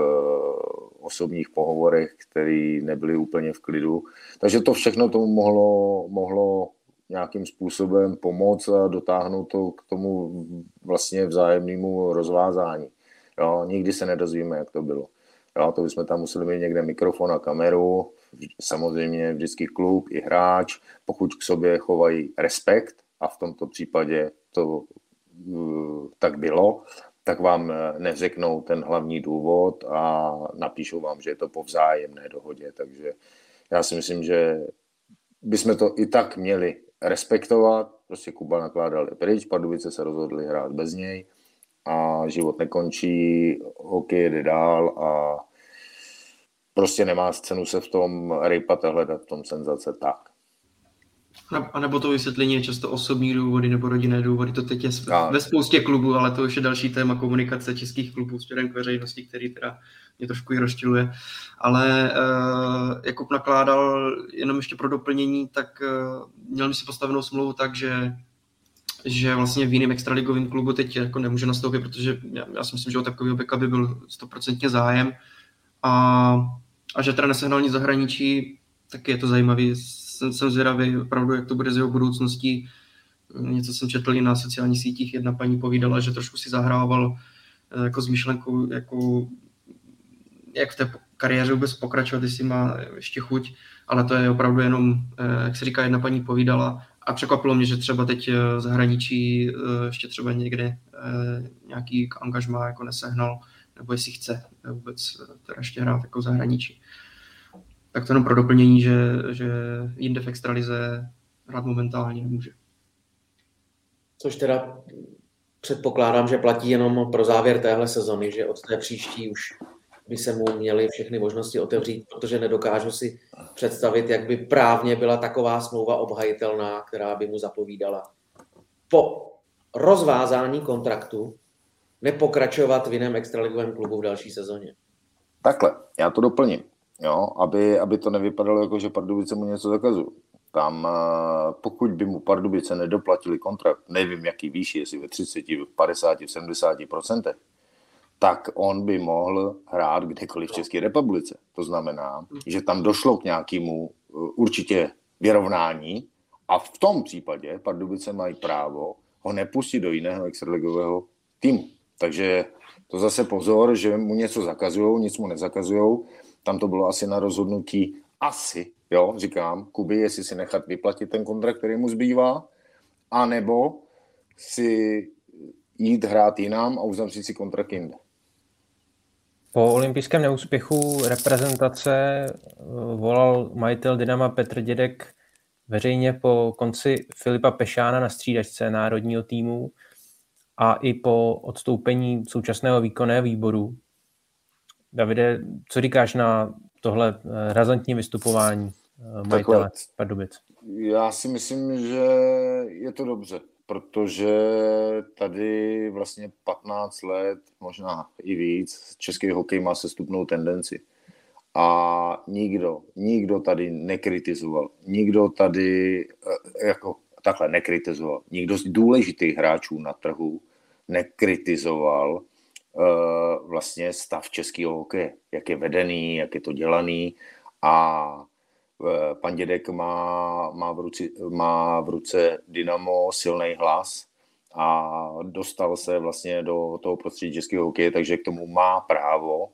osobních pohovorech, které nebyly úplně v klidu. Takže to všechno tomu mohlo, mohlo nějakým způsobem pomoct a dotáhnout to k tomu vlastně vzájemnému rozvázání. Jo, nikdy se nedozvíme, jak to bylo. Jo, to bychom tam museli mít někde mikrofon a kameru, samozřejmě vždycky klub i hráč, pokud k sobě chovají respekt, a v tomto případě to tak bylo, tak vám eh, neřeknou ten hlavní důvod a napíšou vám, že je to po vzájemné dohodě. Takže já si myslím, že bychom to i tak měli respektovat. Prostě Kuba nakládal pryč, Pardubice se rozhodli hrát bez něj a život nekončí, hokej jede dál a prostě nemá cenu se v tom rejpat a hledat v tom senzace tak.
A nebo to vysvětlení je často osobní důvody nebo rodinné důvody. To teď je ve spoustě klubů, ale to už je další téma komunikace českých klubů směrem k veřejnosti, který teda mě trošku i rozčiluje. Ale uh, Jakub nakládal jenom ještě pro doplnění, tak uh, měl mi si postavenou smlouvu tak, že že vlastně v jiném extraligovém klubu teď jako nemůže nastoupit, protože já, já si myslím, že o takového beka by byl stoprocentně zájem a, a že teda nesehnal nic zahraničí, tak je to zajímavý jsem, jsem zvědavý opravdu, jak to bude z jeho budoucností. Něco jsem četl i na sociálních sítích, jedna paní povídala, že trošku si zahrával eh, jako s myšlenkou, jako, jak v té kariéře vůbec pokračovat, jestli má ještě chuť, ale to je opravdu jenom, eh, jak se říká, jedna paní povídala a překvapilo mě, že třeba teď v eh, zahraničí ještě třeba někde nějaký angažmá jako nesehnal, nebo jestli chce vůbec teda ještě hrát jako v zahraničí. Tak to jenom pro doplnění, že, že jinde v extralize hrát momentálně nemůže.
Což teda předpokládám, že platí jenom pro závěr téhle sezony, že od té příští už by se mu měly všechny možnosti otevřít, protože nedokážu si představit, jak by právně byla taková smlouva obhajitelná, která by mu zapovídala po rozvázání kontraktu nepokračovat v jiném extraligovém klubu v další sezóně.
Takhle, já to doplním jo, aby, aby to nevypadalo jako, že Pardubice mu něco zakazují. Tam, eh, pokud by mu Pardubice nedoplatili kontrakt, nevím jaký výši, jestli ve 30, v 50, v 70 procentech, tak on by mohl hrát kdekoliv v České republice. To znamená, že tam došlo k nějakému eh, určitě vyrovnání a v tom případě Pardubice mají právo ho nepustit do jiného extraligového týmu. Takže to zase pozor, že mu něco zakazují, nic mu nezakazují tam to bylo asi na rozhodnutí asi jo, říkám, Kuby, jestli si nechat vyplatit ten kontrakt, který mu zbývá, anebo si jít hrát jinam a uzavřít si kontrakt jinde.
Po olympijském neúspěchu reprezentace eh, volal majitel Dynama Petr Dědek veřejně po konci Filipa Pešána na střídačce národního týmu a i po odstoupení současného výkonného výboru. Davide, co říkáš na tohle eh, razantní vystupování eh, majitele Pardubic?
Já si myslím, že je to dobře, protože tady vlastně 15 let, možná i víc, český hokej má sestupnou tendenci. A nikdo, nikdo tady nekritizoval, nikdo tady eh, jako takhle nekritizoval, nikdo z důležitých hráčů na trhu nekritizoval vlastně stav českého hokeje, jak je vedený, jak je to dělaný a uh, pan Dědek má, má, v ruci, má v ruce Dynamo silný hlas a dostal se vlastně do toho prostředí českého hokeje, takže k tomu má právo uh,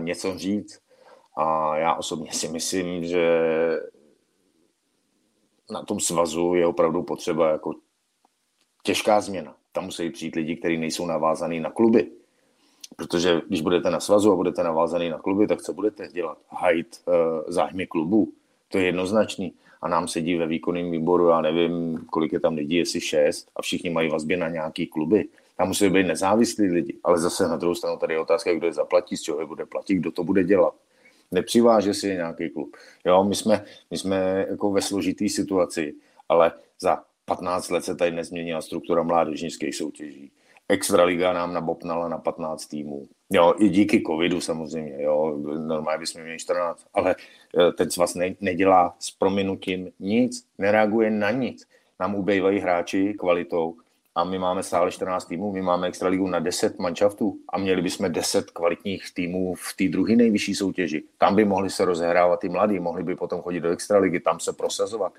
něco říct. A já osobně si myslím, že na tom svazu je opravdu potřeba jako těžká změna. Tam musí přijít lidi, kteří nejsou navázaný na kluby. Protože když budete na svazu a budete navázaný na kluby, tak co budete dělat? Hajit uh, zájmy klubů. To je jednoznačný. A nám sedí ve výkonném výboru, já nevím, kolik je tam lidí, jestli šest, a všichni mají vazbě na nějaký kluby. Tam musí být nezávislí lidi. Ale zase na druhou stranu tady je otázka, kdo je zaplatí, z čeho je bude platit, kdo to bude dělat nepřiváže si nějaký klub. Jo, my jsme, my jsme jako ve složitý situaci, ale za 15 let se tady nezměnila struktura mládežnických soutěží. Extraliga nám nabopnala na 15 týmů. Jo, i díky covidu samozřejmě, jo, normálně bychom měli 14, ale eh, ten svaz ne, nedělá s prominutím nic, nereaguje na nic. Nám ubejvají hráči kvalitou a my máme stále 14 týmů, my máme extraligu na 10 manšaftů a měli bychom 10 kvalitních týmů v té druhé nejvyšší soutěži. Tam by mohli se rozehrávat ty mladí, mohli by potom chodit do extraligy, tam se prosazovat.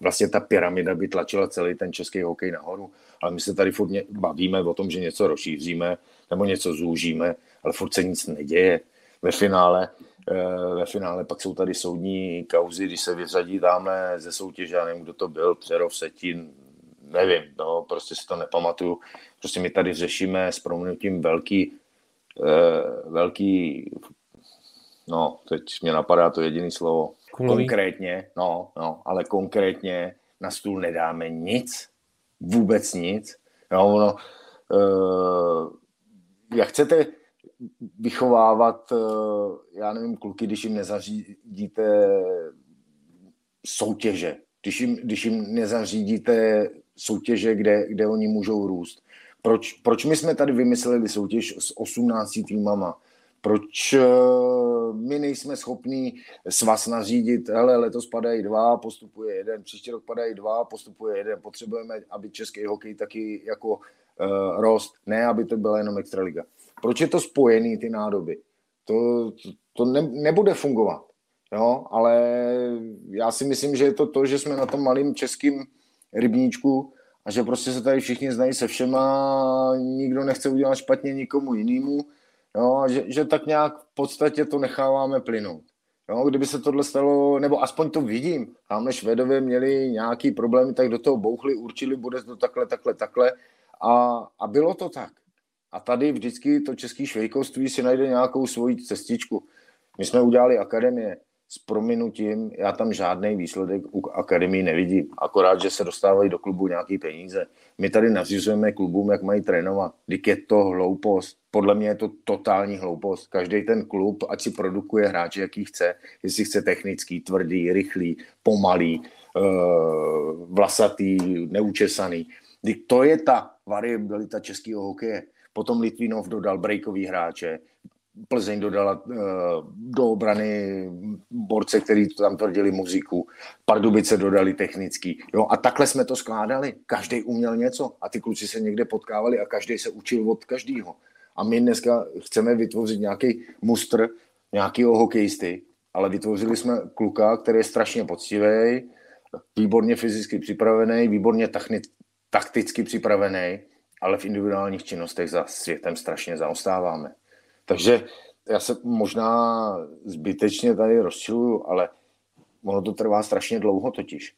Vlastně ta pyramida by tlačila celý ten český hokej nahoru, ale my se tady furt bavíme o tom, že něco rozšíříme nebo něco zúžíme, ale furt se nic neděje. Ve finále eh, ve finále pak jsou tady soudní kauzy, když se vyřadí tamhle ze soutěže, já nevím, kdo to byl, Přerov, Setin, nevím, no, prostě si to nepamatuju. Prostě my tady řešíme s proměnutím velký, eh, velký, no, teď mě napadá to jediné slovo, Kulový. konkrétně, no, no, ale konkrétně na stůl nedáme nic, vůbec nic. No, ono, eh, jak chcete vychovávat, eh, já nevím, kluky, když jim nezařídíte soutěže, když jim, když jim nezařídíte soutěže, kde, kde oni můžou růst. Proč, proč my jsme tady vymysleli soutěž s 18 týmama? Proč eh, my nejsme schopní vás nařídit, hele, letos padají dva, postupuje jeden, příští rok padají dva, postupuje jeden. Potřebujeme, aby český hokej taky jako uh, rost, ne, aby to byla jenom extraliga. Proč je to spojený, ty nádoby? To, to, to ne, nebude fungovat. Jo? Ale já si myslím, že je to to, že jsme na tom malým českým rybníčku a že prostě se tady všichni znají se všema, nikdo nechce udělat špatně nikomu jinému, jo, že, že tak nějak v podstatě to necháváme plynout. Jo, kdyby se tohle stalo, nebo aspoň to vidím, tamhle Švédové měli nějaký problémy, tak do toho bouchli, určili, bude to takhle, takhle, takhle a, a bylo to tak. A tady vždycky to české švejkovství si najde nějakou svoji cestičku. My jsme udělali akademie, s prominutím, já tam žádný výsledek u akademii nevidím. Akorát, že se dostávají do klubu nějaký peníze. My tady nařizujeme klubům, jak mají trénovat. Když je to hloupost. Podle mě je to totální hloupost. Každý ten klub, ať si produkuje hráče, jaký chce, jestli chce technický, tvrdý, rychlý, pomalý, uh, vlasatý, neučesaný. Když to je ta variabilita českého hokeje. Potom Litvinov dodal breakový hráče, Plzeň dodala uh, do obrany borce, který tam tvrdili muziku, Pardubice dodali technický. Jo? A takhle jsme to skládali. Každý uměl něco a ty kluci se někde potkávali a každý se učil od každého. A my dneska chceme vytvořit nějaký mustr nějakého hokejisty, ale vytvořili jsme kluka, který je strašně poctivý, výborně fyzicky připravený, výborně takticky připravený, ale v individuálních činnostech za světem strašně zaostáváme. Takže já se možná zbytečně tady rozčiluju, ale ono to trvá strašně dlouho totiž.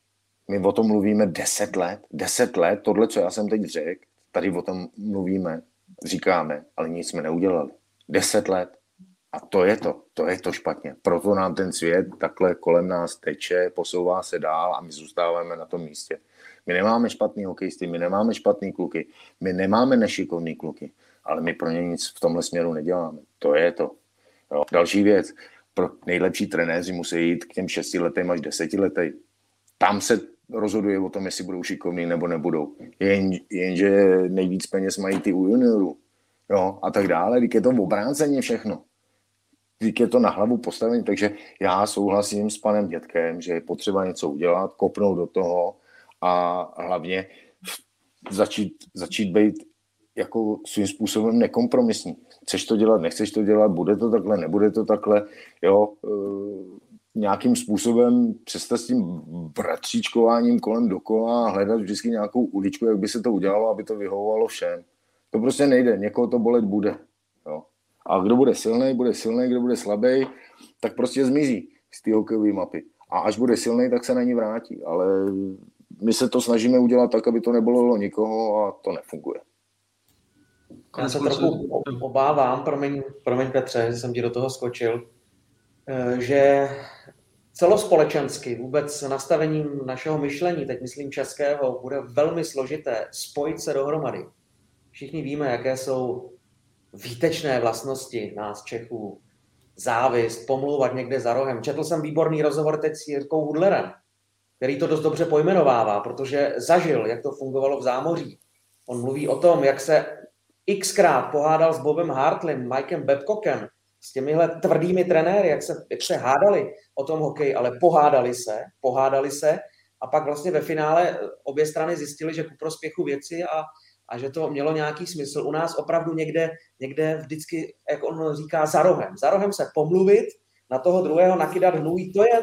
My o tom mluvíme deset let. Deset let, tohle, co já jsem teď řekl, tady o tom mluvíme, říkáme, ale nic jsme neudělali. Deset let. A to je to, to je to špatně. Proto nám ten svět takhle kolem nás teče, posouvá se dál a my zůstáváme na tom místě. My nemáme špatný hokejisty, my nemáme špatný kluky, my nemáme nešikovný kluky, ale my pro ně nic v tomhle směru neděláme. To je to. Jo. Další věc, pro nejlepší trenéři musí jít k těm šestiletým až desetiletým. Tam se rozhoduje o tom, jestli budou šikovní nebo nebudou. Jen, jenže nejvíc peněz mají ty u juniorů. Jo, a tak dále. Když je to obráceně všechno. Když je to na hlavu postavené. Takže já souhlasím s panem Dětkem, že je potřeba něco udělat, kopnout do toho a hlavně začít, začít být jako svým způsobem nekompromisní. Chceš to dělat, nechceš to dělat, bude to takhle, nebude to takhle, jo, e, nějakým způsobem přestat s tím bratříčkováním kolem dokola a hledat vždycky nějakou uličku, jak by se to udělalo, aby to vyhovovalo všem. To prostě nejde, někoho to bolet bude. Jo. A kdo bude silný, bude silný, kdo bude slabý, tak prostě zmizí z té hokejové mapy. A až bude silný, tak se na ní vrátí. Ale my se to snažíme udělat tak, aby to nebolelo nikoho a to nefunguje.
Já se trochu obávám, promiň, promiň Petře, že jsem ti do toho skočil, eh, že celospolečensky vůbec nastavením našeho myšlení, teď myslím českého, bude velmi složité spojit se dohromady. Všichni víme, jaké jsou výtečné vlastnosti nás Čechů. Závist, pomlouvat někde za rohem. Četl jsem výborný rozhovor teď s Jirkou Hudlerem, který to dost dobře pojmenovává, protože zažil, jak to fungovalo v zámoří. On mluví o tom, jak se xkrát pohádal s Bobem Hartlem, Mikem Babcockem, s těmihle tvrdými trenéry, jak se, jak se hádali o tom hokeji, ale pohádali se, pohádali se a pak vlastně ve finále obě strany zjistili, že ku prospěchu věci a, a že to mělo nějaký smysl. U nás opravdu někde, někde vždycky, jak on říká, za rohem. Za rohem se pomluvit, na toho druhého nakydat hnůj, to je,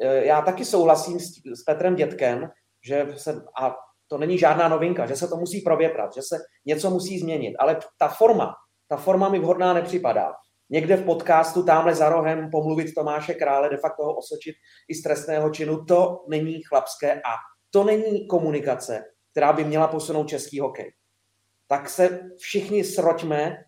e, já taky souhlasím s, s Petrem Dětkem, že se, a to není žádná novinka, že se to musí provětrat, že se něco musí změnit, ale ta forma, ta forma mi vhodná nepřipadá. Někde v podcastu tamhle za rohem pomluvit Tomáše Krále, de facto ho osočit i z trestného činu, to není chlapské a to není komunikace, která by měla posunout český hokej. Tak se všichni sroďme,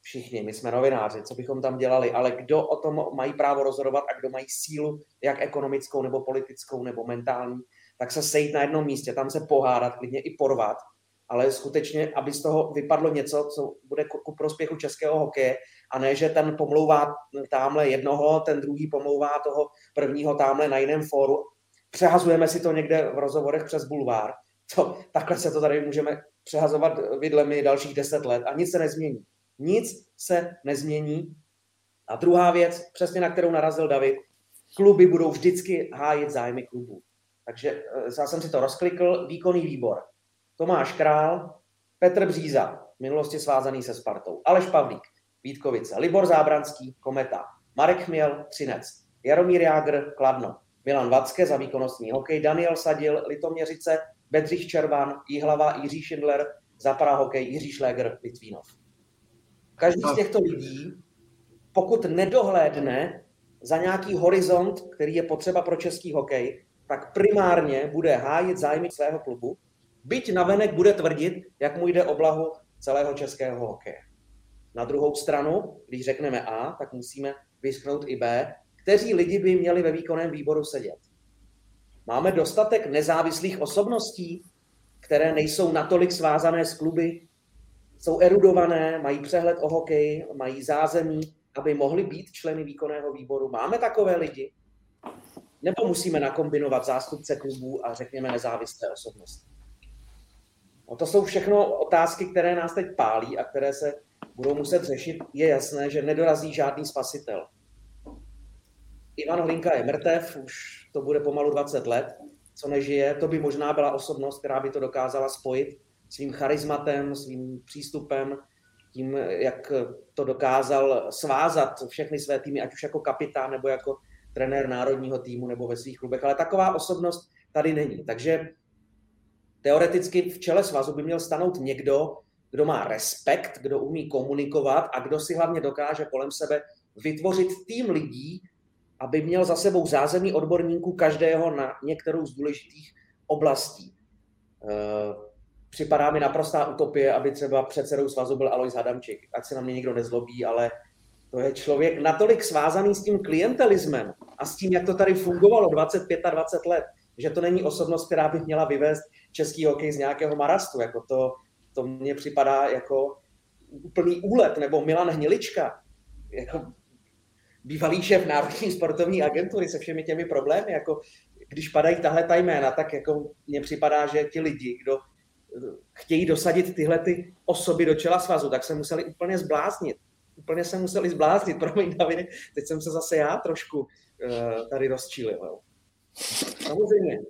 všichni, my jsme novináři, co bychom tam dělali, ale kdo o tom mají právo rozhodovat a kdo mají sílu, jak ekonomickou, nebo politickou, nebo mentální, tak se sejít na jednom místě, tam se pohádat, klidně i porvat, ale skutečně, aby z toho vypadlo něco, co bude ku prospěchu českého hokeje, a ne, že ten pomlouvá tamhle jednoho, ten druhý pomlouvá toho prvního tamhle na jiném fóru. Přehazujeme si to někde v rozhovorech přes bulvár. To, takhle se to tady můžeme přehazovat vidlemi dalších deset let a nic se nezmění. Nic se nezmění. A druhá věc, přesně na kterou narazil David, kluby budou vždycky hájit zájmy klubů. Takže eh, já jsem si to rozklikl, výkonný výbor. Tomáš Král, Petr Bříza, v minulosti svázaný se Spartou, Aleš Pavlík, Vítkovice, Libor Zábranský, Kometa, Marek Chměl, Třinec, Jaromír Jágr, Kladno, Milan Vacke za výkonnostní hokej, Daniel Sadil, Litoměřice, Bedřich Červan, Jihlava, Jiří Schindler, za hokej, Jiří Šléger, Litvínov. Každý z těchto lidí, pokud nedohlédne za nějaký horizont, který je potřeba pro český hokej, tak primárně bude hájit zájmy svého klubu, byť navenek bude tvrdit, jak mu jde o blahu celého českého hokeje. Na druhou stranu, když řekneme A, tak musíme vyschnout i B, kteří lidi by měli ve výkonném výboru sedět. Máme dostatek nezávislých osobností, které nejsou natolik svázané s kluby, jsou erudované, mají přehled o hokeji, mají zázemí, aby mohli být členy výkonného výboru. Máme takové lidi? Nebo musíme nakombinovat zástupce klubů a řekněme nezávislé osobnosti? No to jsou všechno otázky, které nás teď pálí a které se budou muset řešit. Je jasné, že nedorazí žádný spasitel. Ivan Hlinka je mrtev, už to bude pomalu 20 let, co nežije. To by možná byla osobnost, která by to dokázala spojit svým charizmatem, svým přístupem, tím, jak to dokázal svázat všechny své týmy, ať už jako kapitán nebo jako trenér národního týmu nebo ve svých klubech. Ale taková osobnost tady není. Takže teoreticky v čele svazu by měl stanout někdo, kdo má respekt, kdo umí komunikovat a kdo si hlavně dokáže kolem sebe vytvořit tým lidí, aby měl za sebou zázemí odborníků každého na některou z důležitých oblastí. Eh, připadá mi naprostá utopie, aby třeba předsedou svazu byl Alois Hadamčík. Ať se na mě nikdo nezlobí, ale to je člověk natolik svázaný s tím klientelismem a s tím, jak to tady fungovalo 25 a 20 let, že to není osobnost, která by měla vyvést český hokej z nějakého marastu. Jako to, to mně připadá jako úplný úlet, nebo Milan Hnilička, jako bývalý šéf Národní sportovní agentury se všemi těmi problémy, jako když padají tahle ta jména, tak jako mně připadá, že ti lidi, kdo chtějí dosadit tyhle ty osoby do čela svazu, tak se museli úplně zbláznit. Úplně se museli zbláznit, promiň Davide, teď jsem se zase já trošku uh, tady rozčílil. Jo. Samozřejmě.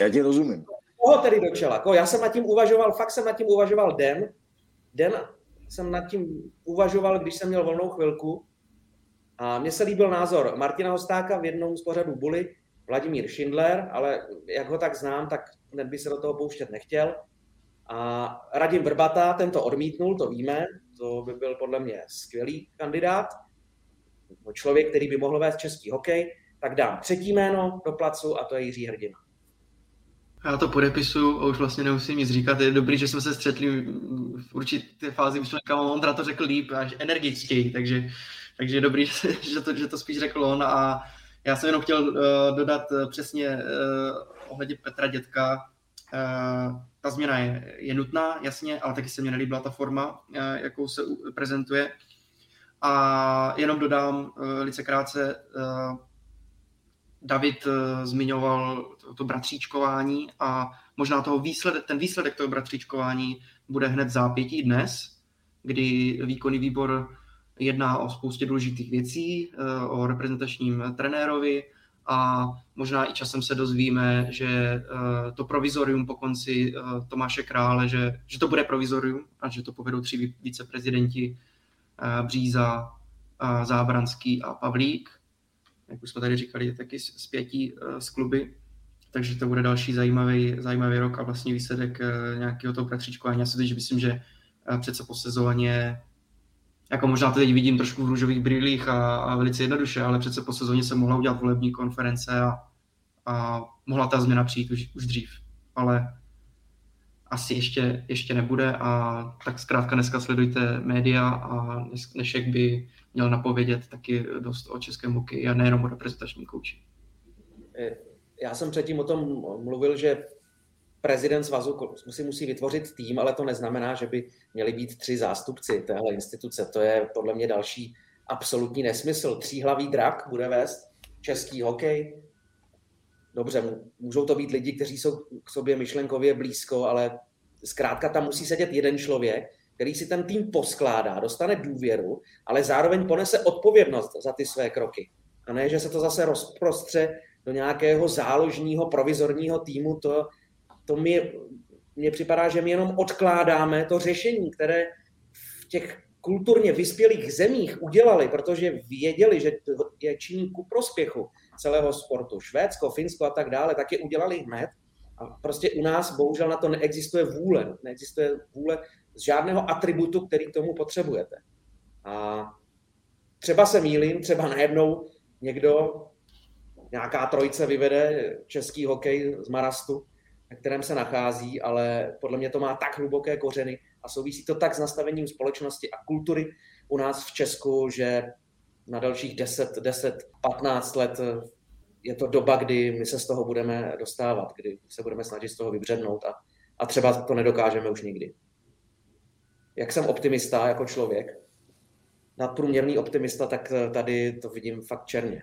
Já ti rozumím.
Koho tedy do čela? Koho? Já jsem nad tím uvažoval, fakt jsem nad tím uvažoval den. Den jsem nad tím uvažoval, když jsem měl volnou chvilku. A mně se líbil názor Martina Hostáka v jednom z pořadů Bully, Vladimír Schindler, ale jak ho tak znám, tak hned by se do toho pouštět nechtěl. A Radim Vrbata, ten to odmítnul, to víme, to by byl podle mě skvělý kandidát, člověk, který by mohl vést český hokej, tak dám třetí jméno do placu a to je Jiří Hrdina.
Já to podepisu a už vlastně nemusím nic říkat. Je dobrý, že jsme se střetli v určité fázi myšlenka, Ondra to řekl líp, až energičtěji, takže, takže je dobrý, že to, že to spíš řekl on a já jsem jenom chtěl uh, dodat uh, přesně uh, ohledně Petra Dětka. Uh, ta změna je, je nutná, jasně, ale taky se mi nelíbila ta forma, uh, jakou se prezentuje. A jenom dodám uh, lice krátce, uh, David zmiňoval to, to bratříčkování a možná toho výsledek, ten výsledek toho bratříčkování bude hned zápětí dnes, kdy výkonný výbor jedná o spoustě důležitých věcí, o reprezentačním trenérovi a možná i časem se dozvíme, že uh, to provizorium po konci Tomáše Krále, že, že to bude provizorium a že to povedou tři viceprezidenti Bříza, Zábranský a Pavlík jak už jsme tady říkali, taky zpětí eh, z kluby, takže to bude další zajímavý, zajímavý rok a vlastně výsledek eh, nějakého toho bratříčkování. Já si myslím, že eh, přece po sezóně, jako možná to teď vidím trošku v růžových brýlích a, a velice jednoduše, ale přece po sezóně se mohla udělat volební konference a, a mohla ta změna přijít už, už dřív. Ale asi ještě, ještě nebude a tak zkrátka dneska sledujte média a Nešek by měl napovědět taky dost o českém hokeji a nejenom o reprezentačním kouči.
Já jsem předtím o tom mluvil, že prezident svazu si musí vytvořit tým, ale to neznamená, že by měli být tři zástupci téhle instituce. To je podle mě další absolutní nesmysl. Tříhlavý drak bude vést český hokej. Dobře, můžou to být lidi, kteří jsou k sobě myšlenkově blízko, ale zkrátka tam musí sedět jeden člověk, který si ten tým poskládá, dostane důvěru, ale zároveň ponese odpovědnost za ty své kroky. A ne, že se to zase rozprostře do nějakého záložního provizorního týmu, to, to mi, mně připadá, že my jenom odkládáme to řešení, které v těch kulturně vyspělých zemích udělali, protože věděli, že je činí ku prospěchu celého sportu. Švédsko, Finsko a tak dále, tak je udělali hned. A prostě u nás bohužel na to neexistuje vůle. Neexistuje vůle z žádného atributu, který k tomu potřebujete. A třeba se mýlím, třeba najednou někdo, nějaká trojice vyvede český hokej z Marastu, na kterém se nachází, ale podle mě to má tak hluboké kořeny a souvisí to tak s nastavením společnosti a kultury u nás v Česku, že na dalších 10, 10, 15 let je to doba, kdy my se z toho budeme dostávat, kdy se budeme snažit z toho vybřednout a, a třeba to nedokážeme už nikdy jak jsem optimista jako člověk, nadprůměrný optimista, tak tady to vidím fakt černě.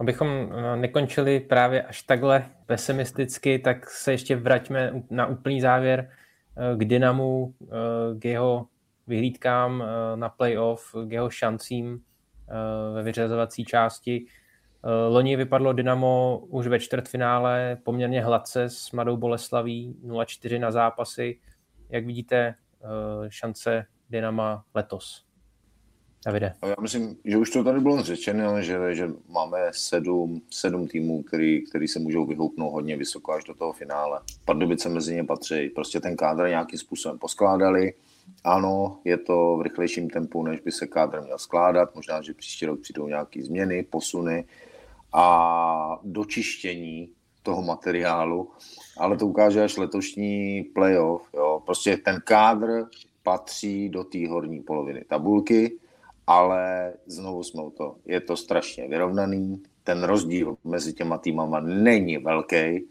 Abychom eh, nekončili právě až takhle pesimisticky, tak se ještě vraťme na úplný závěr eh, k Dynamu, k jeho vyhlídkám na playoff, k jeho šancím ve vyřazovací části. Loni vypadlo Dynamo už ve čtvrtfinále poměrně hladce s Madou Boleslaví 0-4 na zápasy. Jak vidíte eh, šance Dynama letos? Davide.
Já myslím, že už to tady bylo řečeno, že, že máme sedm, sedm týmů, který, který se můžou vyhoupnout hodně vysoko až do toho finále. Pardubice mezi ně patří. Prostě ten kádr nějakým způsobem poskládali ano, je to v rychlejším tempu, než by se kádr měl skládat, možná, že příští rok přijdou nějaké změny, posuny a dočištění toho materiálu, ale to ukáže až letošní playoff. Jo. Prostě ten kádr patří do té horní poloviny tabulky, ale znovu jsme u to. Je to strašně vyrovnaný, ten rozdíl mezi těma týmama není velký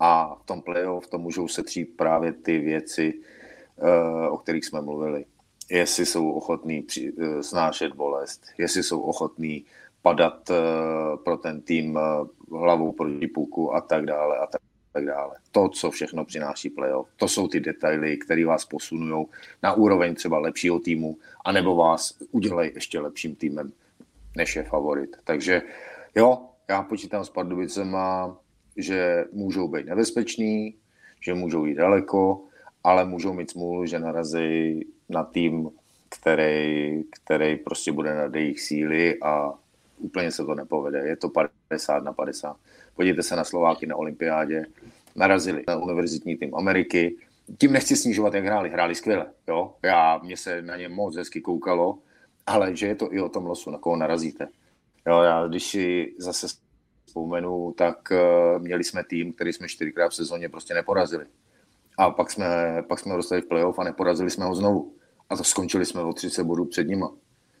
a v tom playoff to můžou setřít právě ty věci, eh, o kterých jsme mluvili. Jestli jsou ochotní eh, snášet bolest, jestli jsou ochotní padat eh, pro ten tým hlavou proti puku a tak dále a tak tak dále. To, co všechno přináší playoff, to jsou ty detaily, které vás posunují na úroveň třeba lepšího týmu, anebo vás udělají ještě lepším týmem, než je favorit. Takže jo, já počítám s Pardubicema, že můžou být nebezpeční, že můžou jít daleko, ale můžou mít smůlu, že narazí na tým, který, který prostě bude na jejich síly a úplně se to nepovede. Je to 50 na 50. Podívejte se na Slováky na olympiádě, narazili na univerzitní tým Ameriky. Tím nechci snižovat, jak hráli. Hráli skvěle. Jo? Já, mě se na ně moc hezky koukalo, ale že je to i o tom losu, na koho narazíte. Jo, já když si zase vzpomenu, tak uh, měli jsme tým, který jsme čtyřikrát v sezóně prostě neporazili. A pak jsme, pak jsme dostali v playoff a neporazili jsme ho znovu. A to skončili jsme o 30 bodů před nima.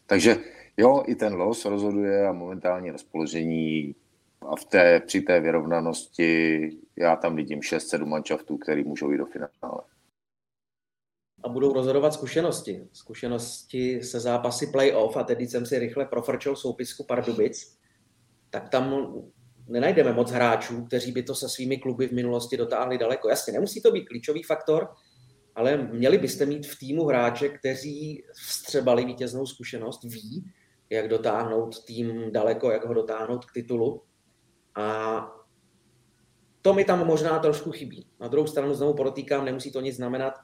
Takže jo, i ten los rozhoduje a momentální rozpoložení a v té, při té vyrovnanosti já tam vidím 6-7 manšaftů, který můžou jít do finále.
A budou rozhodovat zkušenosti. Zkušenosti se zápasy playoff a tedy jsem si rychle profrčil soupisku Pardubic, tak tam nenajdeme moc hráčů, kteří by to se svými kluby v minulosti dotáhli daleko. Jasně, nemusí to být klíčový faktor, ale měli byste mít v týmu hráče, kteří vstřebali vítěznou zkušenost, ví, jak dotáhnout tým daleko, jak ho dotáhnout k titulu. A to mi tam možná trošku chybí. Na druhou stranu znovu podotýkám, nemusí to nic znamenat.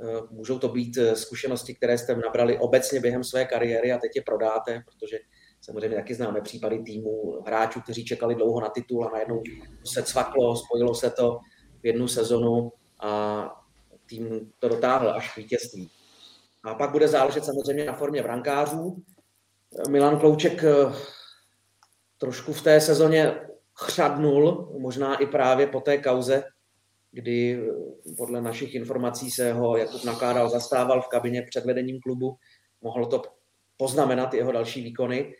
Eh, můžou to být eh, zkušenosti, které jste nabrali obecně během své kariéry a teď je prodáte, protože samozřejmě taky známe případy týmu hráčů, kteří čekali dlouho na titul a najednou se cvaklo, spojilo se to v jednu sezonu a tým to dotáhl až k vítězství. A pak bude záležet samozřejmě na formě brankářů. Milan Klouček eh, trošku v té sezóně chřadnul, možná i právě po té kauze, kdy eh, podle našich informací se ho Jakub Nakádal zastával v kabině před vedením klubu. Mohlo to poznamenat jeho další výkony.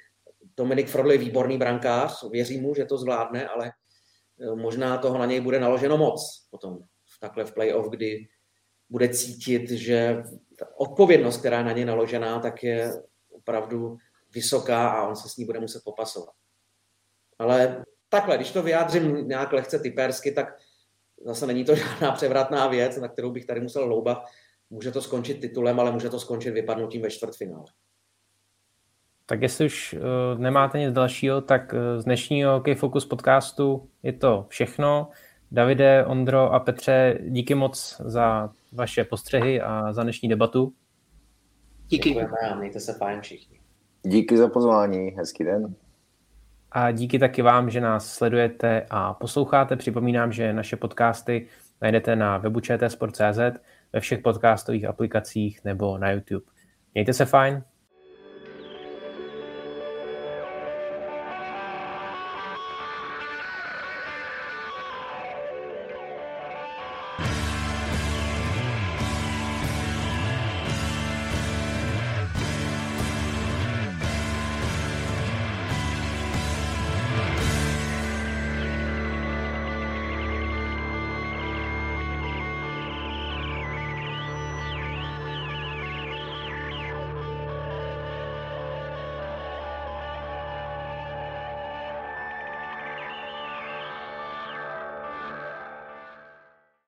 Dominik Frodl je výborný brankář, věřím mu, že to zvládne, ale eh, možná toho na něj bude naloženo moc potom takhle v playoff, kdy bude cítit, že ta odpovědnost, která je na něj naložená, tak je opravdu vysoká a on se s ní bude muset popasovat. Ale takhle, když to vyjádřím nějak lehce typersky, tak zase není to žádná převratná věc, na kterou bych tady musel loubat. Může to skončit titulem, ale může to skončit vypadnutím ve čtvrtfinále.
Tak jestli už uh, nemáte nic dalšího, tak uh, z dnešního Key Focus podcastu je to všechno. Davide, Ondro a Petře, díky moc za vaše postřehy a za dnešní debatu.
Díky. Děkujeme a mějte se fajn všichni.
Díky za pozvání, hezký den.
A díky taky vám, že nás sledujete a posloucháte. Připomínám, že naše podcasty najdete na webu čtsport.cz, ve všech podcastových aplikacích nebo na YouTube. Mějte se fajn,